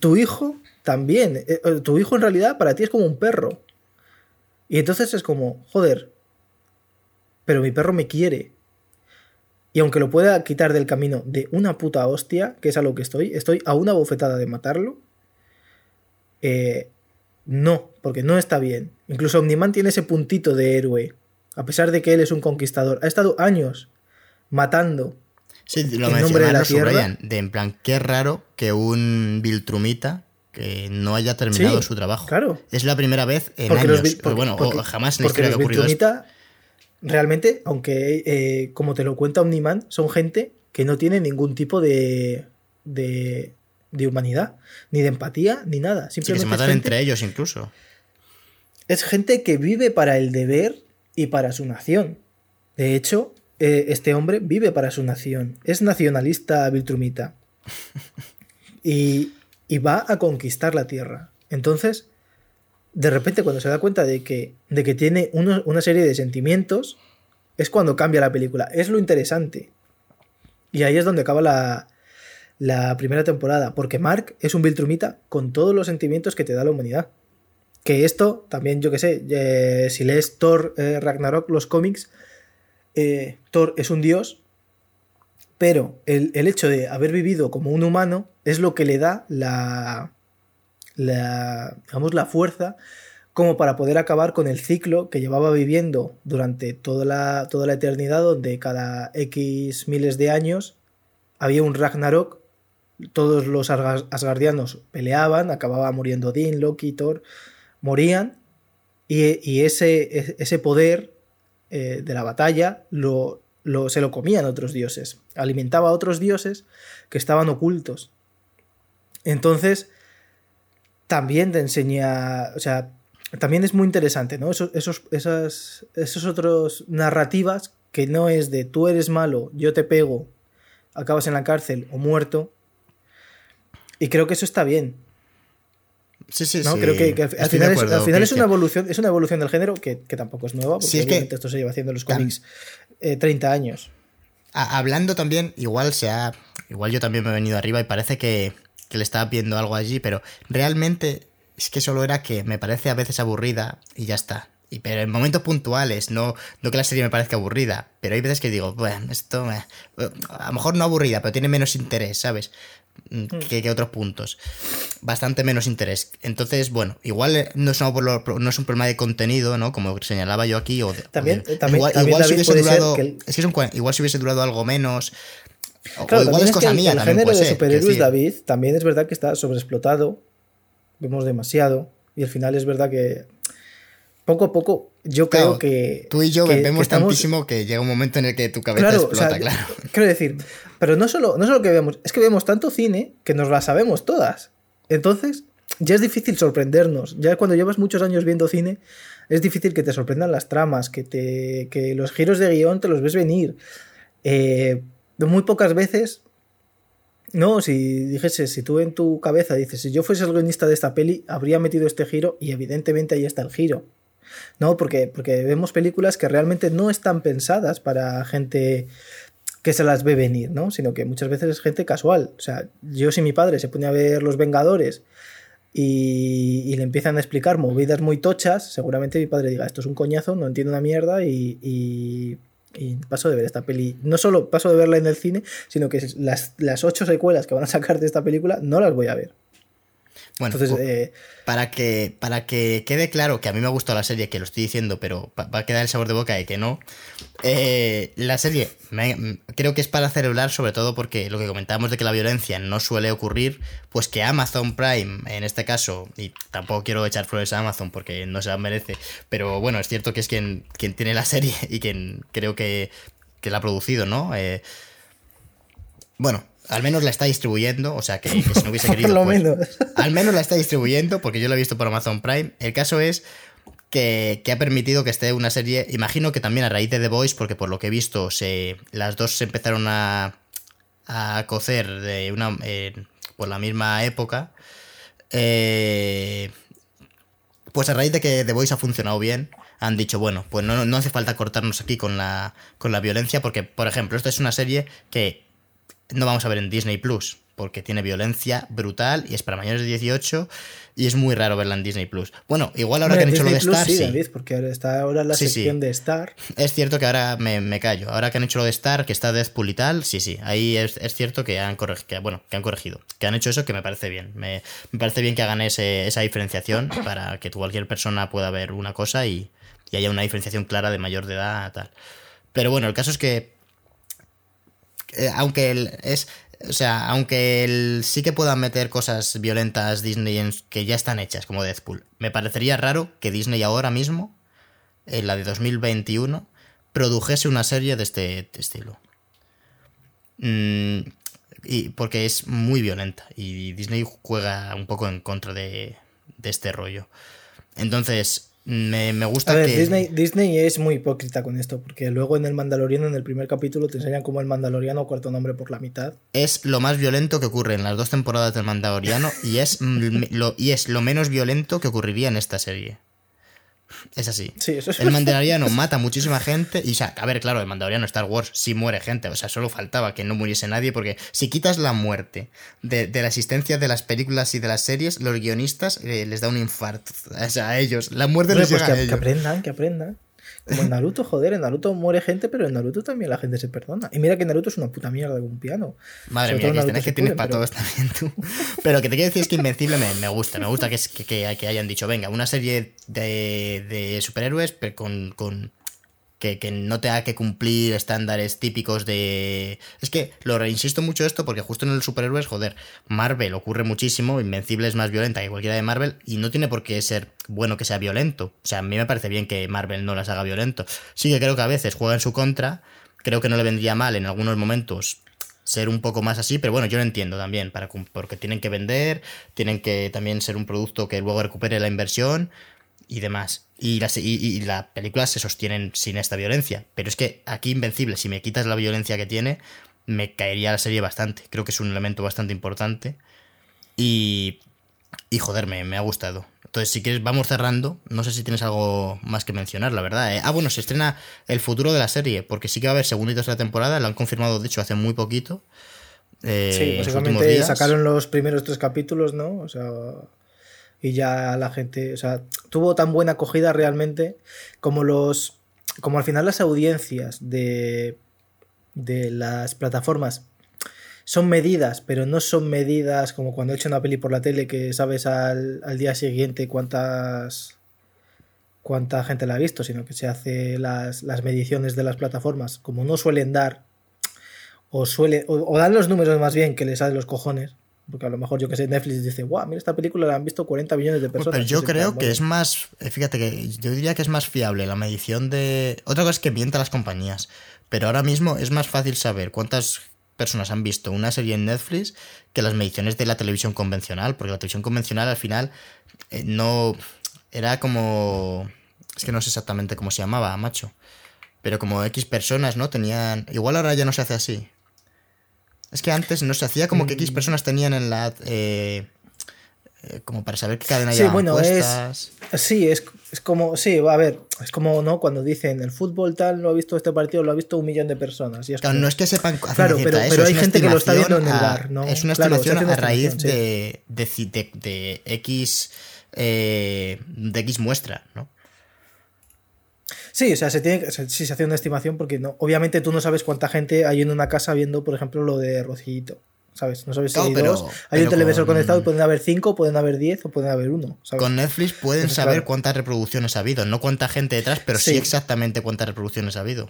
S2: Tu hijo también. Eh, eh, Tu hijo en realidad para ti es como un perro. Y entonces es como, joder, pero mi perro me quiere. Y aunque lo pueda quitar del camino de una puta hostia, que es a lo que estoy, estoy a una bofetada de matarlo. Eh, no, porque no está bien. Incluso Omniman tiene ese puntito de héroe. A pesar de que él es un conquistador. Ha estado años matando.
S1: Sí, lo
S2: en nombre de la tierra.
S1: subrayan, de en plan, qué raro que un Viltrumita que no haya terminado
S2: Sí,
S1: su trabajo.
S2: claro.
S1: Es la primera vez en
S2: Porque
S1: años.
S2: los
S1: bueno,
S2: porque-
S1: o jamás en la historia
S2: los
S1: ocurrido esto.
S2: Realmente, aunque eh, como te lo cuenta Omniman, son gente que no tiene ningún tipo de, de, de humanidad, ni de empatía, ni nada.
S1: Sí, que
S2: Simplemente
S1: se matan
S2: gente-
S1: entre ellos incluso.
S2: es gente que vive para el deber y para su nación. De hecho, eh, este hombre vive para su nación. Es nacionalista Viltrumita. Y, va a conquistar la tierra. Entonces, de repente, cuando se da cuenta de que, tiene una serie de sentimientos, es cuando cambia la película. Es lo interesante. Y ahí es donde acaba la, la primera temporada. Porque Mark es un Viltrumita con todos los sentimientos que te da la humanidad. Que esto también, yo que sé, eh, si lees Thor eh, Ragnarok, los cómics, eh, Thor es un dios, pero el, el hecho de haber vivido como un humano es lo que le da la, la, digamos, la fuerza como para poder acabar con el ciclo que llevaba viviendo durante toda la, toda la eternidad, donde cada X miles de años había un Ragnarok, todos los Asgar- asgardianos peleaban, acababa muriendo Odín, Loki, Thor, morían, y, y ese, ese poder eh, de la batalla lo, lo- se lo comían otros dioses, alimentaba a otros dioses que estaban ocultos. Entonces, también te enseña, o sea, también es muy interesante, ¿no? Esos, esos, esas, esos otros narrativas que no es de tú eres malo, yo te pego, acabas en la cárcel o muerto. Y creo que eso está bien.
S1: Sí, sí,
S2: ¿no?
S1: sí.
S2: Creo que, que al, final, es,
S1: acuerdo,
S2: al final es una evolución, es una evolución del género que, que tampoco es nueva, porque
S1: Sí, es que-
S2: esto se lleva haciendo en los cómics eh, 30 años.
S1: A- hablando también, igual se ha. Igual yo también me he venido arriba y parece que, que le estaba viendo algo allí, pero realmente es que solo era que me parece a veces aburrida y ya está. Y, pero en momentos puntuales, no, no que la serie me parezca aburrida, pero hay veces que digo, bueno, esto a lo mejor no aburrida, pero tiene menos interés, ¿sabes? Mm. Que, que, otros puntos. Bastante menos interés. Entonces, bueno, igual no es, no es un problema de contenido, ¿no? Como señalaba yo aquí. O
S2: también,
S1: igual, si hubiese durado. Es que igual si hubiese durado algo menos.
S2: Claro, o igual es cosa mía. El género de superhéroes, David, también es verdad que está sobreexplotado. Vemos demasiado. Y al final es verdad que poco a poco yo creo que...
S1: Tú y yo vemos tantísimo que llega un momento en el que tu cabeza explota, claro.
S2: Quiero decir, pero no solo, no solo que vemos, es que vemos tanto cine que nos la sabemos todas. Entonces, ya es difícil sorprendernos. Ya cuando llevas muchos años viendo cine, es difícil que te sorprendan las tramas, que, te, que los giros de guion te los ves venir. Eh, muy pocas veces no, si dijese, si tú en tu cabeza dices, si yo fuese el guionista de esta peli, habría metido este giro y evidentemente ahí está el giro. ¿No? Porque, porque vemos películas que realmente no están pensadas para gente que se las ve venir, ¿no? Sino que muchas veces es gente casual. O sea, yo si mi padre se pone a ver Los Vengadores y, le empiezan a explicar movidas muy tochas, seguramente mi padre diga, esto es un coñazo, no entiendo una mierda y, y, paso de ver esta peli. No solo paso de verla en el cine, sino que las, las ocho secuelas que van a sacar de esta película no las voy a ver.
S1: Bueno, eh, para, que, para que quede claro que a mí me ha gustado la serie, que lo estoy diciendo, pero va a quedar el sabor de boca de que no. Eh, la serie creo que es para celebrar, sobre todo porque lo que comentábamos de que la violencia no suele ocurrir, pues que Amazon Prime, en este caso, y tampoco quiero echar flores a Amazon porque no se la merece, pero bueno, es cierto que es quien, quien tiene la serie y quien creo que, que la ha producido, ¿no? Eh, bueno, al menos la está distribuyendo, o sea que, si no hubiese querido. lo pues, menos. Al menos la está distribuyendo, porque yo la he visto por Amazon Prime. El caso es que, ha permitido que esté una serie. Imagino que también a raíz de The Voice, porque por lo que he visto, se, las dos se empezaron a, a cocer de una, por la misma época. Eh, pues a raíz de que The Voice ha funcionado bien, han dicho, bueno, pues no, no hace falta cortarnos aquí con la, con la violencia, porque, por ejemplo, esta es una serie que no vamos a ver en Disney Plus, porque tiene violencia brutal y es para mayores de 18 y es muy raro verla en Disney Plus. Bueno, igual ahora que han hecho lo de Star. Sí,
S2: David, porque está ahora la sección de Star.
S1: Es cierto que ahora me, callo. Ahora que han hecho lo de Star, que está Deadpool y tal, sí, sí. Ahí es, cierto que han, corregido, bueno, que han corregido. Que han hecho eso que me parece bien. Me, parece bien que hagan esa diferenciación para que cualquier persona pueda ver una cosa y, y haya una diferenciación clara de mayor de edad, tal. Pero bueno, el caso es que eh, aunque él es. O sea, aunque él sí que pueda meter cosas violentas Disney que ya están hechas, como Deadpool, me parecería raro que Disney ahora mismo, en la de 2021, produjese una serie de este estilo. Mm, y porque es muy violenta y Disney juega un poco en contra de este rollo. Entonces, me, gusta
S2: que... Disney, Disney es muy hipócrita con esto, porque luego en el Mandaloriano, en el primer capítulo, te enseñan como el Mandaloriano cuarto nombre por la mitad.
S1: Es lo más violento que ocurre en las dos temporadas del Mandaloriano y es, lo, y es lo menos violento que ocurriría en esta serie. Es así. el Mandaloriano mata muchísima gente. Y, o sea, a ver, claro, el Mandaloriano Star Wars sí muere gente. O sea, solo faltaba que no muriese nadie. Porque si quitas la muerte de, la existencia de las películas y de las series, los guionistas eh, les da un infarto. O sea, a ellos. La muerte les
S2: pues
S1: llega a
S2: ellos. Que aprendan, que aprendan. Como en Naruto, joder, en Naruto muere gente, pero en Naruto también la gente se perdona. Y mira que Naruto es una puta mierda de un piano.
S1: Madre mía, que, que tienes para pero... todos también tú. Pero que te quiero decir es que Invencible me, gusta. Me gusta que, que, que, hayan dicho, venga, una serie de, de superhéroes pero con, con que, no tenga que cumplir estándares típicos de... Es que lo reinsisto mucho esto porque justo en el superhéroes, joder, Marvel ocurre muchísimo, Invencible es más violenta que cualquiera de Marvel y no tiene por qué ser bueno que sea violento. O sea, a mí me parece bien que Marvel no las haga violento. Sí que creo que a veces juega en su contra, creo que no le vendría mal en algunos momentos ser un poco más así, pero bueno, yo lo entiendo también, para, porque tienen que vender, tienen que también ser un producto que luego recupere la inversión y demás. Y la, y, la película se sostienen sin esta violencia. Pero es que aquí Invencible, si me quitas la violencia que tiene, me caería la serie bastante. Creo que es un elemento bastante importante. Y, y joder, me, ha gustado. Entonces, si quieres, vamos cerrando. No sé si tienes algo más que mencionar, la verdad. ¿eh? Ah, bueno, se estrena el futuro de la serie, porque sí que va a haber segunditos de la temporada. Lo han confirmado, de hecho, hace muy poquito.
S2: Eh, sí, básicamente sacaron los primeros tres capítulos, ¿no? O sea, y ya la gente, o sea, tuvo tan buena acogida realmente como los, como al final las audiencias de, de las plataformas son medidas, pero no son medidas como cuando he hecho una peli por la tele que sabes al, al día siguiente cuántas cuánta gente la ha visto, sino que se hace las, las mediciones de las plataformas, como no suelen dar, o suele, o, dan los números más bien que les salen los cojones, porque a lo mejor yo que sé, Netflix dice, guau, mira esta película la han visto 40 millones de personas.
S1: pero yo creo que es más, eh, fíjate que yo diría que es más fiable la medición de... Otra cosa es que mienta las compañías, pero ahora mismo es más fácil saber cuántas personas han visto una serie en Netflix que las mediciones de la televisión convencional, porque la televisión convencional al final eh, no... Era como... Es que no sé exactamente cómo se llamaba, macho. Pero como X personas, ¿no? Tenían... Igual ahora ya no se hace así. Es que antes no se hacía como que
S2: Mm.
S1: X personas tenían en la... eh, eh, como para saber qué cadena
S2: Sí, bueno, es-
S1: puestas.
S2: Sí, es, es como, sí, a ver, es como, ¿no? Cuando dicen el fútbol tal, lo ha visto este partido, lo ha visto un millón de personas. Y es
S1: Claro,
S2: como-
S1: no es que sepan ciencia
S2: Claro, pero-
S1: eso,
S2: pero
S1: es
S2: hay gente que lo está viendo en el bar, ¿no?
S1: Es una estimación a raíz
S2: sí.
S1: de- de X eh, de X muestra, ¿no?
S2: Sí, o sea, se tiene, sí se hace una estimación porque no, obviamente tú no sabes cuánta gente hay en una casa viendo, por ejemplo, lo de Rocillito. ¿Sabes? No sabes si
S1: No,
S2: hay
S1: pero-
S2: dos. Hay un televisor
S1: con-
S2: conectado y pueden haber cinco, pueden haber diez o pueden haber uno. ¿sabes?
S1: Con Netflix pueden
S2: Entonces,
S1: saber
S2: claro.
S1: cuántas reproducciones ha habido, no cuánta gente detrás, pero sí,
S2: Sí.
S1: exactamente cuántas reproducciones ha habido.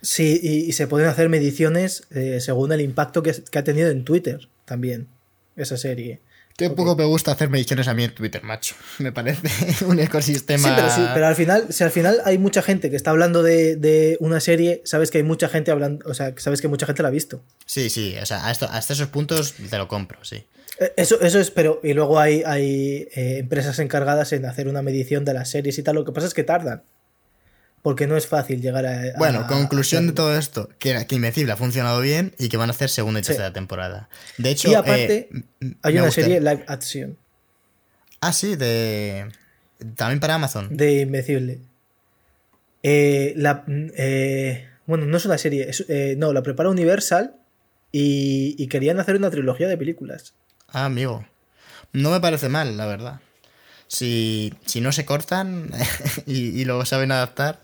S2: Sí, y, y se pueden hacer mediciones eh, según el impacto que, que ha tenido en Twitter también, esa serie.
S1: Qué poco me gusta hacer mediciones a mí en Twitter, macho. Me parece un ecosistema.
S2: Sí, pero, sí, pero al final, si al final hay mucha gente que está hablando de, de una serie, sabes que hay mucha gente hablando, o sea, sabes que mucha gente la ha visto.
S1: Sí, sí, o sea, hasta, hasta esos puntos te lo compro, sí.
S2: Eh, Eso, eso es, pero y luego hay, hay eh, empresas encargadas en hacer una medición de las series y tal. Lo que pasa es que tardan. Porque no es fácil llegar a. a-
S1: Bueno, conclusión de todo esto, que, que Invencible ha funcionado bien y que van a hacer segunda y
S2: Sí.
S1: tercera temporada. De hecho,
S2: Y aparte,
S1: eh,
S2: Hay una serie live action
S1: Ah, sí, de... También para Amazon.
S2: de Invencible. Eh, la, eh, bueno, no es una serie. es- eh, no, la prepara Universal y, y querían hacer una trilogía de películas.
S1: Ah, amigo. No me parece mal, la verdad. Si, si no se cortan y, y lo saben adaptar,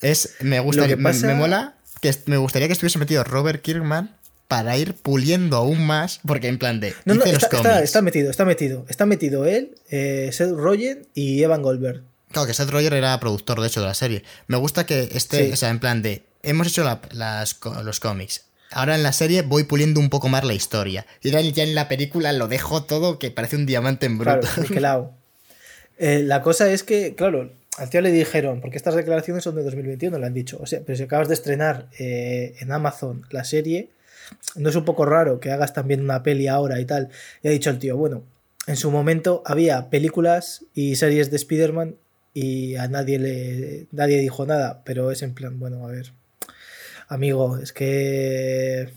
S1: es me gusta
S2: que pasa-
S1: me, mola que me gustaría que estuviese metido Robert Kirkman para ir puliendo aún más, porque en plan de
S2: No, no, está, está-
S1: cómics.
S2: está metido, está metido. Está metido él, eh, Seth Rogen y Evan Goldberg.
S1: Claro, que Seth Roger era productor, de hecho, de la serie. Me gusta que esté,
S2: Sí.
S1: o sea, en plan de, hemos hecho la- las, los cómics. Ahora en la serie voy puliendo un poco más la historia. Y ya en la película lo dejo todo que parece un diamante en bruto.
S2: Claro. Eh, la cosa es que, claro, al tío le dijeron, porque estas declaraciones son de 2021, le han dicho, o sea, pero si acabas de estrenar eh, en Amazon la serie, no es un poco raro que hagas también una peli ahora y tal. Y ha dicho el tío, bueno, en su momento había películas y series de Spider-Man y a nadie le nadie dijo nada, pero es en plan, bueno, a ver, amigo, es que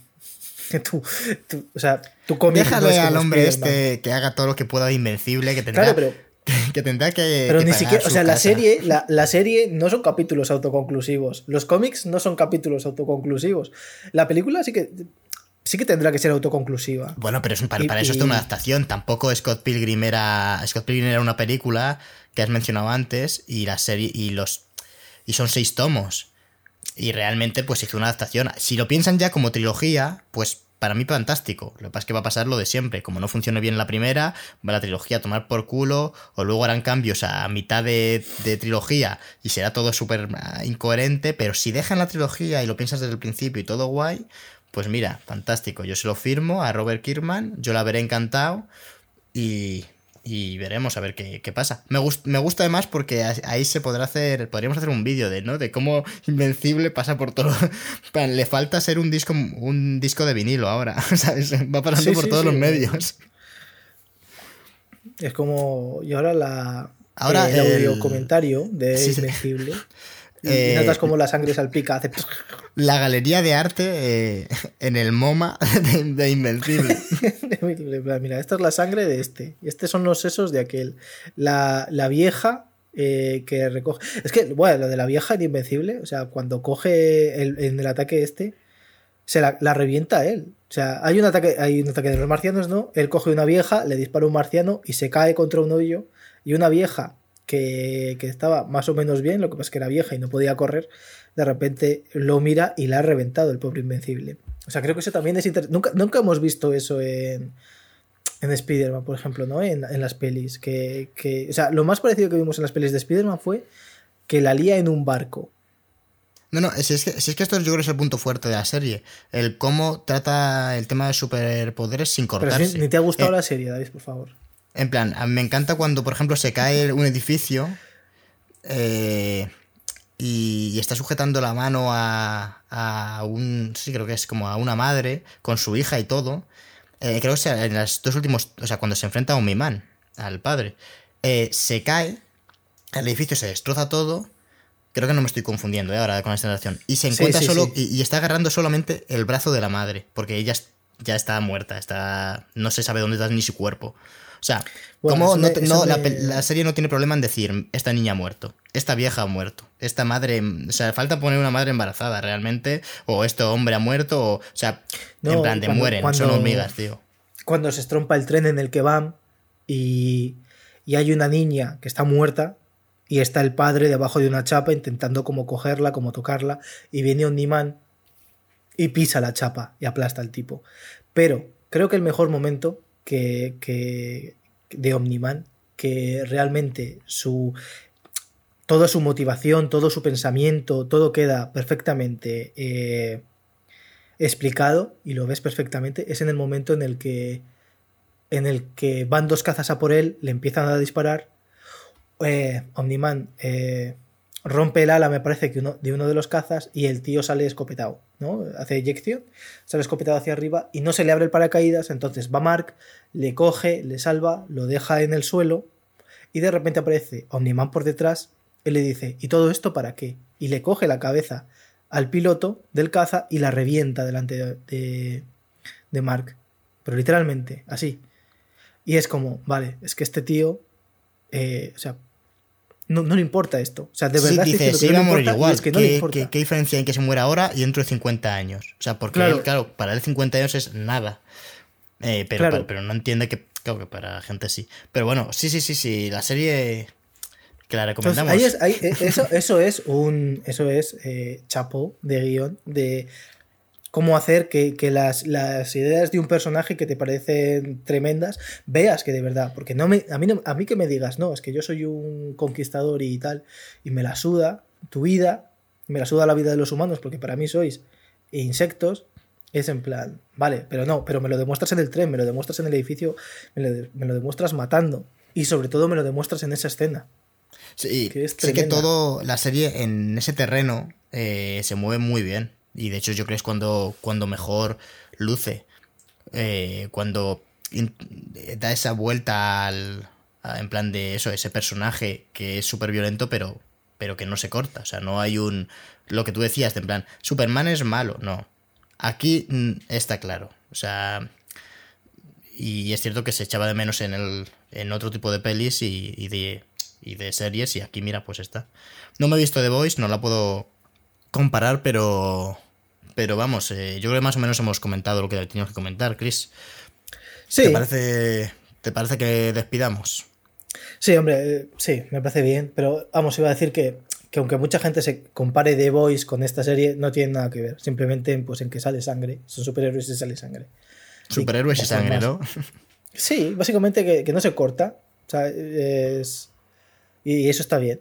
S2: tú, tú- o sea, no
S1: Déjale
S2: es como
S1: al hombre este que haga todo lo que pueda de invencible, que tendrá,
S2: Claro, pero
S1: que, tendrá que.
S2: Pero
S1: que
S2: ni siquiera, o sea, la serie, la, la serie no son capítulos autoconclusivos. Los cómics no son capítulos autoconclusivos. La película sí que sí que tendrá que ser autoconclusiva.
S1: Bueno, pero es un- para,
S2: Y-
S1: para eso
S2: y-
S1: está una adaptación. Tampoco Scott Pilgrim era. Scott Pilgrim era una película que has mencionado antes. Y la serie. Y los. Y son seis tomos. Y realmente, pues hizo una adaptación. Si lo piensan ya como trilogía, pues para mí fantástico. Lo que pasa es que va a pasar lo de siempre. Como no funcione bien la primera, va la trilogía a tomar por culo. O luego harán cambios a mitad de, trilogía. Y será todo súper ah, incoherente. Pero si dejan la trilogía y lo piensas desde el principio y todo guay. Pues mira, fantástico. Yo se lo firmo a Robert Kirkman. Yo la veré encantado. Y, y veremos a ver qué, qué pasa. Me, gust- me gusta además porque ahí se podrá hacer. Podríamos hacer un vídeo de, ¿no? De cómo Invencible pasa por todo. Le falta ser un disco, un disco de vinilo ahora. ¿sabes? Va pasando
S2: Sí,
S1: por
S2: sí,
S1: todos
S2: sí.
S1: los medios.
S2: Es como. Y ahora la.
S1: Ahora
S2: el audio comentario de. Invencible. Y,
S1: Eh,
S2: notas como la sangre salpica, hace.
S1: La galería de arte eh, en el MoMA de, de Invencible.
S2: Mira, esta es la sangre de este. Y estos son los sesos de aquel. La, la vieja eh, que recoge. Es que, bueno, lo de la vieja de Invencible, o sea, cuando coge en el ataque este, se la, la, revienta él. O sea, hay un ataque, hay un ataque de los marcianos, ¿no? Él coge una vieja, le dispara un marciano y se cae contra un hoyo. Y una vieja que, que, estaba más o menos bien, lo que pasa es que era vieja y no podía correr, de repente lo mira y la ha reventado el pobre Invencible. O sea, creo que eso también es interesante. Nunca, nunca hemos visto eso en, en Spider-Man, por ejemplo, ¿no? En, en las pelis. Que, que, o sea, lo más parecido que vimos en las pelis de Spider-Man fue que la lía en un barco.
S1: No, no, si es, que, si es que esto yo creo que es el punto fuerte de la serie. El cómo trata el tema de superpoderes sin cortarse.
S2: Pero si, ni te ha gustado eh, la serie, David, por favor.
S1: En plan, me encanta cuando, por ejemplo, se cae un edificio eh, y, está sujetando la mano a, a, un. Sí, creo que es como a una madre con su hija y todo. Eh, creo que sea en los dos últimos. O sea, cuando se enfrenta a un mimán, al padre, eh, se cae, el edificio se destroza todo Creo que no me estoy confundiendo ¿eh? ahora con esta narración. Y se encuentra sí, sí, solo y, está agarrando solamente el brazo de la madre, porque ella ya está muerta, está no se sabe dónde está ni su cuerpo. O sea, bueno, como no, la, serie no tiene problema en decir esta niña ha muerto, esta vieja ha muerto, esta madre, o sea, falta poner una madre embarazada realmente, o este hombre ha muerto, o, o sea, no, en plan de cuando, mueren, cuando, son hormigas, tío.
S2: Cuando se estrompa el tren en el que van y, y hay una niña que está muerta, y está el padre debajo de una chapa intentando como cogerla, como tocarla, y viene un imán y pisa la chapa y aplasta al tipo. Pero creo que el mejor momento que, de Omniman, que realmente su toda su motivación, todo su pensamiento, todo queda perfectamente eh, explicado y lo ves perfectamente, es en el momento en el que en el que van dos cazas a por él, le empiezan a disparar. Eh, Omniman eh, rompe el ala, me parece que uno, de uno de los cazas y el tío sale escopetado, Hace eyección, sale escopetado hacia arriba y no se le abre el paracaídas, entonces va Mark, le coge, le salva, lo deja en el suelo y de repente aparece Omniman por detrás y le dice, ¿y todo esto para qué? Y le coge la cabeza al piloto del caza y la revienta delante de, de, de Mark. Pero literalmente, así. Y es como, vale, es que este tío eh, o sea, no, no, le importa esto. O sea, de verdad.
S1: Sí, dice, se iba a morir igual. Es que no ¿Qué, ¿qué, ¿Qué, diferencia hay en que se muera ahora y dentro de 50 años? O sea, porque claro, él, claro para él 50 años es nada. Eh, pero, claro. pero, pero, no entiende que, claro, que para gente sí. Pero bueno, sí, sí, sí, sí. La serie que la recomendamos.
S2: Ahí es, ahí, eso, eso es un. Eso es eh, chapo de guion de cómo hacer que, que las, las, ideas de un personaje que te parecen tremendas veas que de verdad, porque no me, a, mí no, a mí que me digas, no, es que yo soy un conquistador y tal, y me la suda tu vida, me la suda la vida de los humanos, porque para mí sois insectos, es en plan, vale, pero no, pero me lo demuestras en el tren, me lo demuestras en el edificio, me lo, me lo demuestras matando, y sobre todo me lo demuestras en esa escena.
S1: Sí, que es sé que todo la serie en ese terreno eh, se mueve muy bien. Y de hecho yo creo que es cuando, cuando mejor luce. Eh, cuando da esa vuelta al, en plan de eso, ese personaje que es súper violento, pero, pero que no se corta. O sea, no hay un... Lo que tú decías, de en plan, Superman es malo. No. Aquí mm, está claro. O sea... Y es cierto que se echaba de menos en, el, en otro tipo de pelis y, y, de, y de series. Y aquí, mira, pues está. No me he visto The Voice, no la puedo comparar, pero pero vamos, eh, yo creo que más o menos hemos comentado lo que teníamos que comentar, Chris.
S2: Sí.
S1: ¿Te parece, ¿Te parece que despidamos?
S2: Sí, hombre, eh, sí, me parece bien, pero vamos, iba a decir que, que aunque mucha gente se compare The Voice con esta serie, no tiene nada que ver, simplemente pues, en que sale sangre, son superhéroes y sale sangre.
S1: Superhéroes y, y sangre, ¿no?
S2: Sí, básicamente que, que, no se corta, o sea, es... y eso está bien.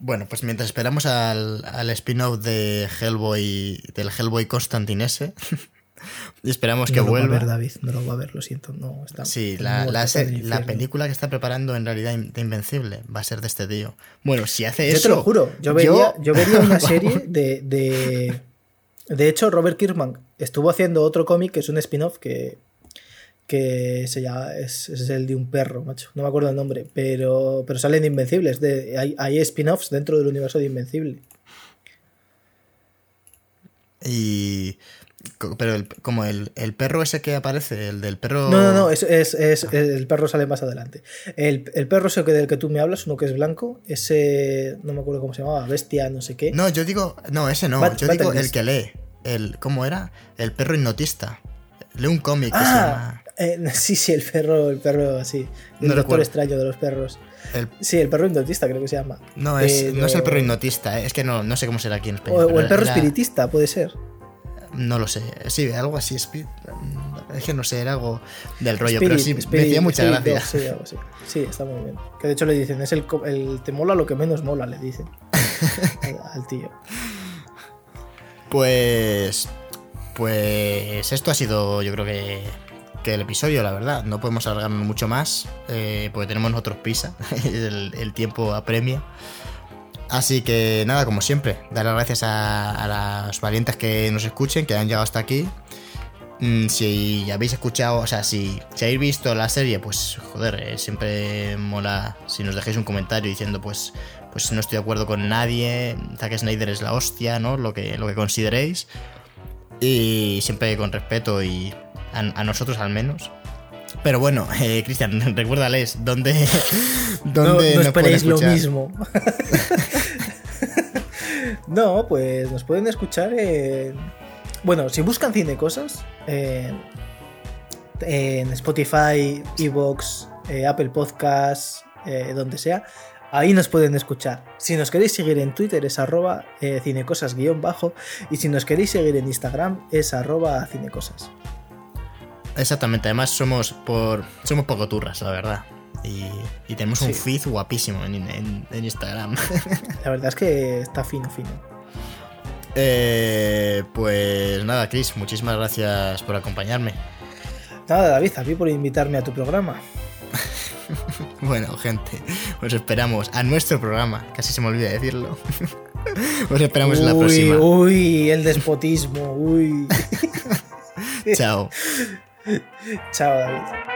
S1: Bueno, pues mientras esperamos al, al spin-off de Hellboy, del Hellboy Constantinese, y esperamos que
S2: no
S1: vuelva.
S2: Lo va a ver, David, no lo va a ver, lo siento. No, está
S1: sí, la, la, la, película que está preparando en realidad de Invencible va a ser de este tío. Bueno, si hace
S2: yo
S1: eso.
S2: Yo te lo juro, yo vería, yo... yo vería una serie de, de. De hecho, Robert Kirkman estuvo haciendo otro cómic que es un spin-off que que se llama, es, es, el de un perro, macho. No me acuerdo el nombre, pero, pero salen de Invencibles. De, hay, hay spin-offs dentro del universo de Invencible.
S1: Y. Pero el, como el, el, perro ese que aparece, el del perro.
S2: No, no, no, es, es, es ah. el perro sale más adelante. El, el, perro ese del que tú me hablas, uno que es blanco, ese. No me acuerdo cómo se llamaba, bestia, no sé qué.
S1: No, yo digo. No, ese no. Bat, yo digo el que lee. el. ¿Cómo era? El perro hipnotista. Leo un cómic que se
S2: Ah,
S1: llama.
S2: Eh, sí, sí, el perro, el perro, sí. El
S1: No
S2: doctor
S1: recuerdo.
S2: extraño de los perros.
S1: el-
S2: Sí, el perro hipnotista creo que se llama.
S1: no, es,
S2: Eh,
S1: no es el perro hipnotista, eh, es que no, no sé cómo será aquí en España.
S2: o el perro
S1: era-
S2: espiritista, puede ser.
S1: No lo sé. Sí, algo así. Es que no sé, era algo del rollo, pero sí,
S2: Spirit-
S1: me hacía
S2: Spirit-
S1: mucha gracia.
S2: Sí, algo así. Sí, está muy bien. Que de hecho le dicen, es el, te mola lo que menos mola, le dicen. al tío.
S1: Pues. Pues esto ha sido, yo creo que, que el episodio, la verdad. No podemos alargarnos mucho más, eh, porque tenemos nosotros prisa. el, tiempo apremia. Así que nada, como siempre, dar las gracias a, a las valientes que nos escuchen, que han llegado hasta aquí. Mm, Si habéis escuchado, o sea, si, si habéis visto la serie, pues joder, eh, siempre mola si nos dejáis un comentario diciendo, pues, pues no estoy de acuerdo con nadie, Zack Snyder es la hostia, ¿no? Lo que, lo que consideréis. Y siempre con respeto y a, a nosotros al menos. Pero bueno, eh, Cristian, recuérdales dónde,
S2: No,
S1: dónde
S2: no
S1: nos pueden
S2: esperéis lo
S1: escuchar.
S2: mismo. no, pues nos pueden escuchar en... Bueno, si buscan cine cosas, en, en Spotify, Evox, eh, Apple Podcasts, eh, donde sea, ahí nos pueden escuchar. Si nos queréis seguir en Twitter es arroba eh, cinecosas guion bajo y si nos queréis seguir en Instagram es arroba cinecosas.
S1: Exactamente, además somos por somos poco turras, la verdad. Y, y tenemos un feed guapísimo en, en- en Instagram.
S2: La verdad es que está fino, fino.
S1: Eh, pues nada, Chris, muchísimas gracias por acompañarme.
S2: Nada, David, a ti por invitarme a tu programa.
S1: Bueno, gente, os esperamos a nuestro programa. Casi se me olvida decirlo. Os esperamos en la próxima.
S2: Uy, el despotismo, uy.
S1: Chao.
S2: Chao, David.